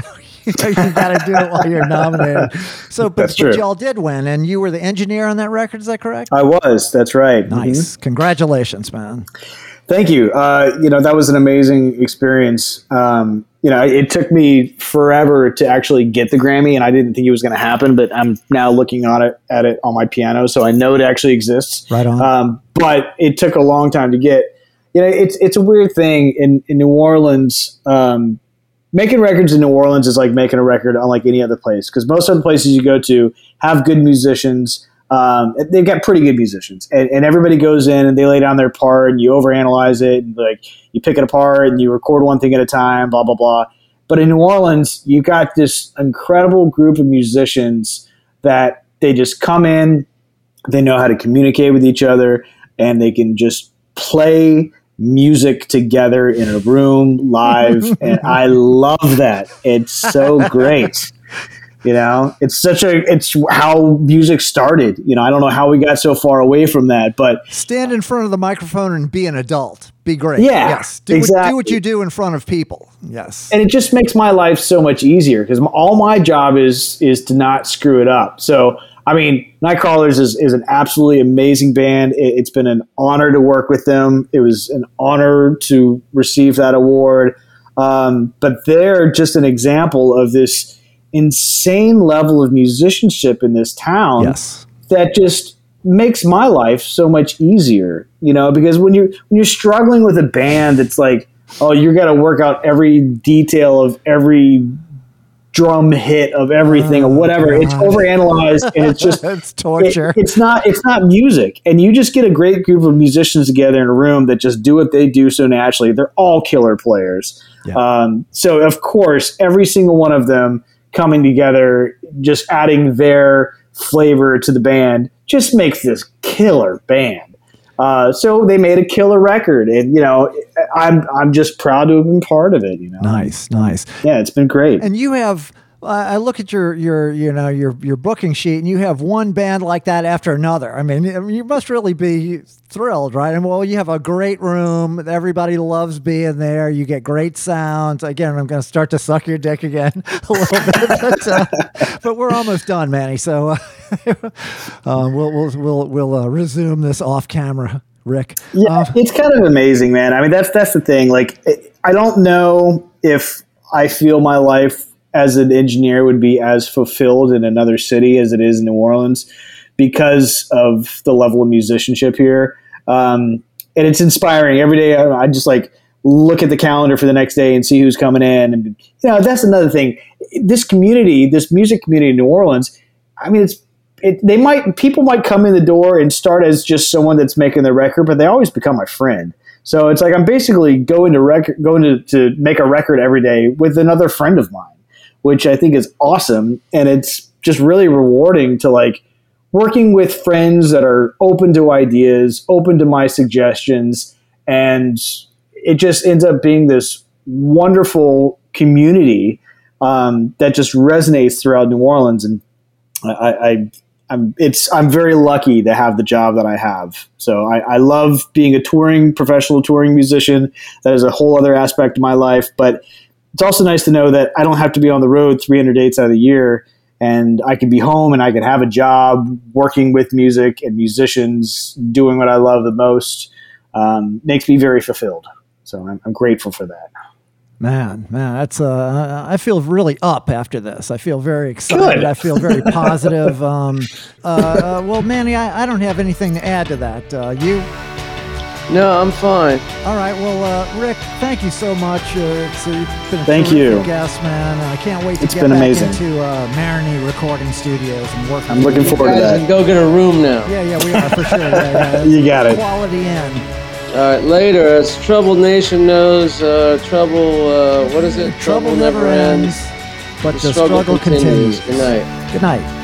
So you know, you got to do it while you're nominated. So, [LAUGHS] but, but y'all did win, and you were the engineer on that record. Is that correct? I was. That's right. Nice. Congratulations, man. Thank you. Uh, you know, that was an amazing experience. Um, you know, it took me forever to actually get the Grammy, and I didn't think it was going to happen. But I'm now looking on it at it on my piano, so I know it actually exists. Right on. Um, but it took a long time to get. You know, it's it's a weird thing in in New Orleans. Um, making records in New Orleans is like making a record unlike any other place because most other places you go to have good musicians. Um, they've got pretty good musicians, and, and everybody goes in and they lay down their part, and you overanalyze it, and like you pick it apart, and you record one thing at a time, blah blah blah. But in New Orleans, you got this incredible group of musicians that they just come in, they know how to communicate with each other, and they can just play music together in a room live. [LAUGHS] And i love that. It's so great you know it's such a it's how music started you know i don't know how we got so far away from that but Stand in front of the microphone and be an adult. Be great. Yeah, Yes. Do, what, do what you do in front of people. Yes. and it just makes my life so much easier because all my job is is to not screw it up. So I mean, Nightcrawlers is, is an absolutely amazing band. It, it's been an honor to work with them. It was an honor to receive that award. Um, but they're just an example of this insane level of musicianship in this town yes. that just makes my life so much easier you know because when you when you're struggling with a band it's like oh you got to work out every detail of every drum hit of everything or whatever it's overanalyzed and it's just [LAUGHS] It's torture. it- it's not it's not music and you just get a great group of musicians together in a room that just do what they do so naturally they're all killer players Yeah. um, so of course every single one of them coming together just adding their flavor to the band just makes this killer band uh, so they made a killer record and you know i'm i'm just proud to have been part of it you know nice. Nice. yeah it's been great And you have. I look at your your you know your your booking sheet, and you have one band like that after another. I mean, I mean, you must really be thrilled, right? And well, you have a great room. Everybody loves being there. You get great sounds. Again, I'm going to start to suck your dick again [LAUGHS] a little bit, but, uh, but we're almost done, Manny. So uh, [LAUGHS] uh, we'll we'll we'll we'll uh, resume this off camera, Rick. Yeah, Uh, it's kind of amazing, man. I mean, that's that's the thing. Like, I don't know if I feel my life as an engineer would be as fulfilled in another city as it is in New Orleans because of the level of musicianship here. Um, and it's inspiring every day. I, I just like look at the calendar for the next day and see who's coming in. And you know, that's another thing. This community, this music community in New Orleans. I mean, it's it, they might people might come in the door and start as just someone that's making the record, but they always become my friend. So it's like I'm basically going to record, going to, to make a record every day with another friend of mine, which I think is awesome, and it's just really rewarding to like working with friends that are open to ideas, open to my suggestions, and it just ends up being this wonderful community um, that just resonates throughout New Orleans, and I, I I'm it's I'm very lucky to have the job that I have. So I, I love being a touring professional touring musician. That is a whole other aspect of my life, but it's also nice to know that I don't have to be on the road 300 dates out of the year, and I can be home and I can have a job working with music and musicians, doing what I love the most. Um, makes me very fulfilled. So I'm, I'm grateful for that. Man, man, that's uh, I feel really up after this. I feel very excited. Good. I feel very [LAUGHS] positive. Um, uh, uh, well, Manny, I, I don't have anything to add to that. Uh, you? No, I'm fine. All right. Well, uh, Rick, thank you so much. Uh, it's, uh, you've been a Thank you. guest, man. I can't wait to It's get been back amazing. into uh, Marigny Recording Studios and work. I'm looking forward to that. go get a room now. Yeah, yeah, we are for sure. [LAUGHS] Yeah, yeah. You got it. Quality in. All right, later. As Trouble Nation knows, uh, trouble. Uh, what is it? Trouble never ends, but the, struggle, continues. Good night. Good night.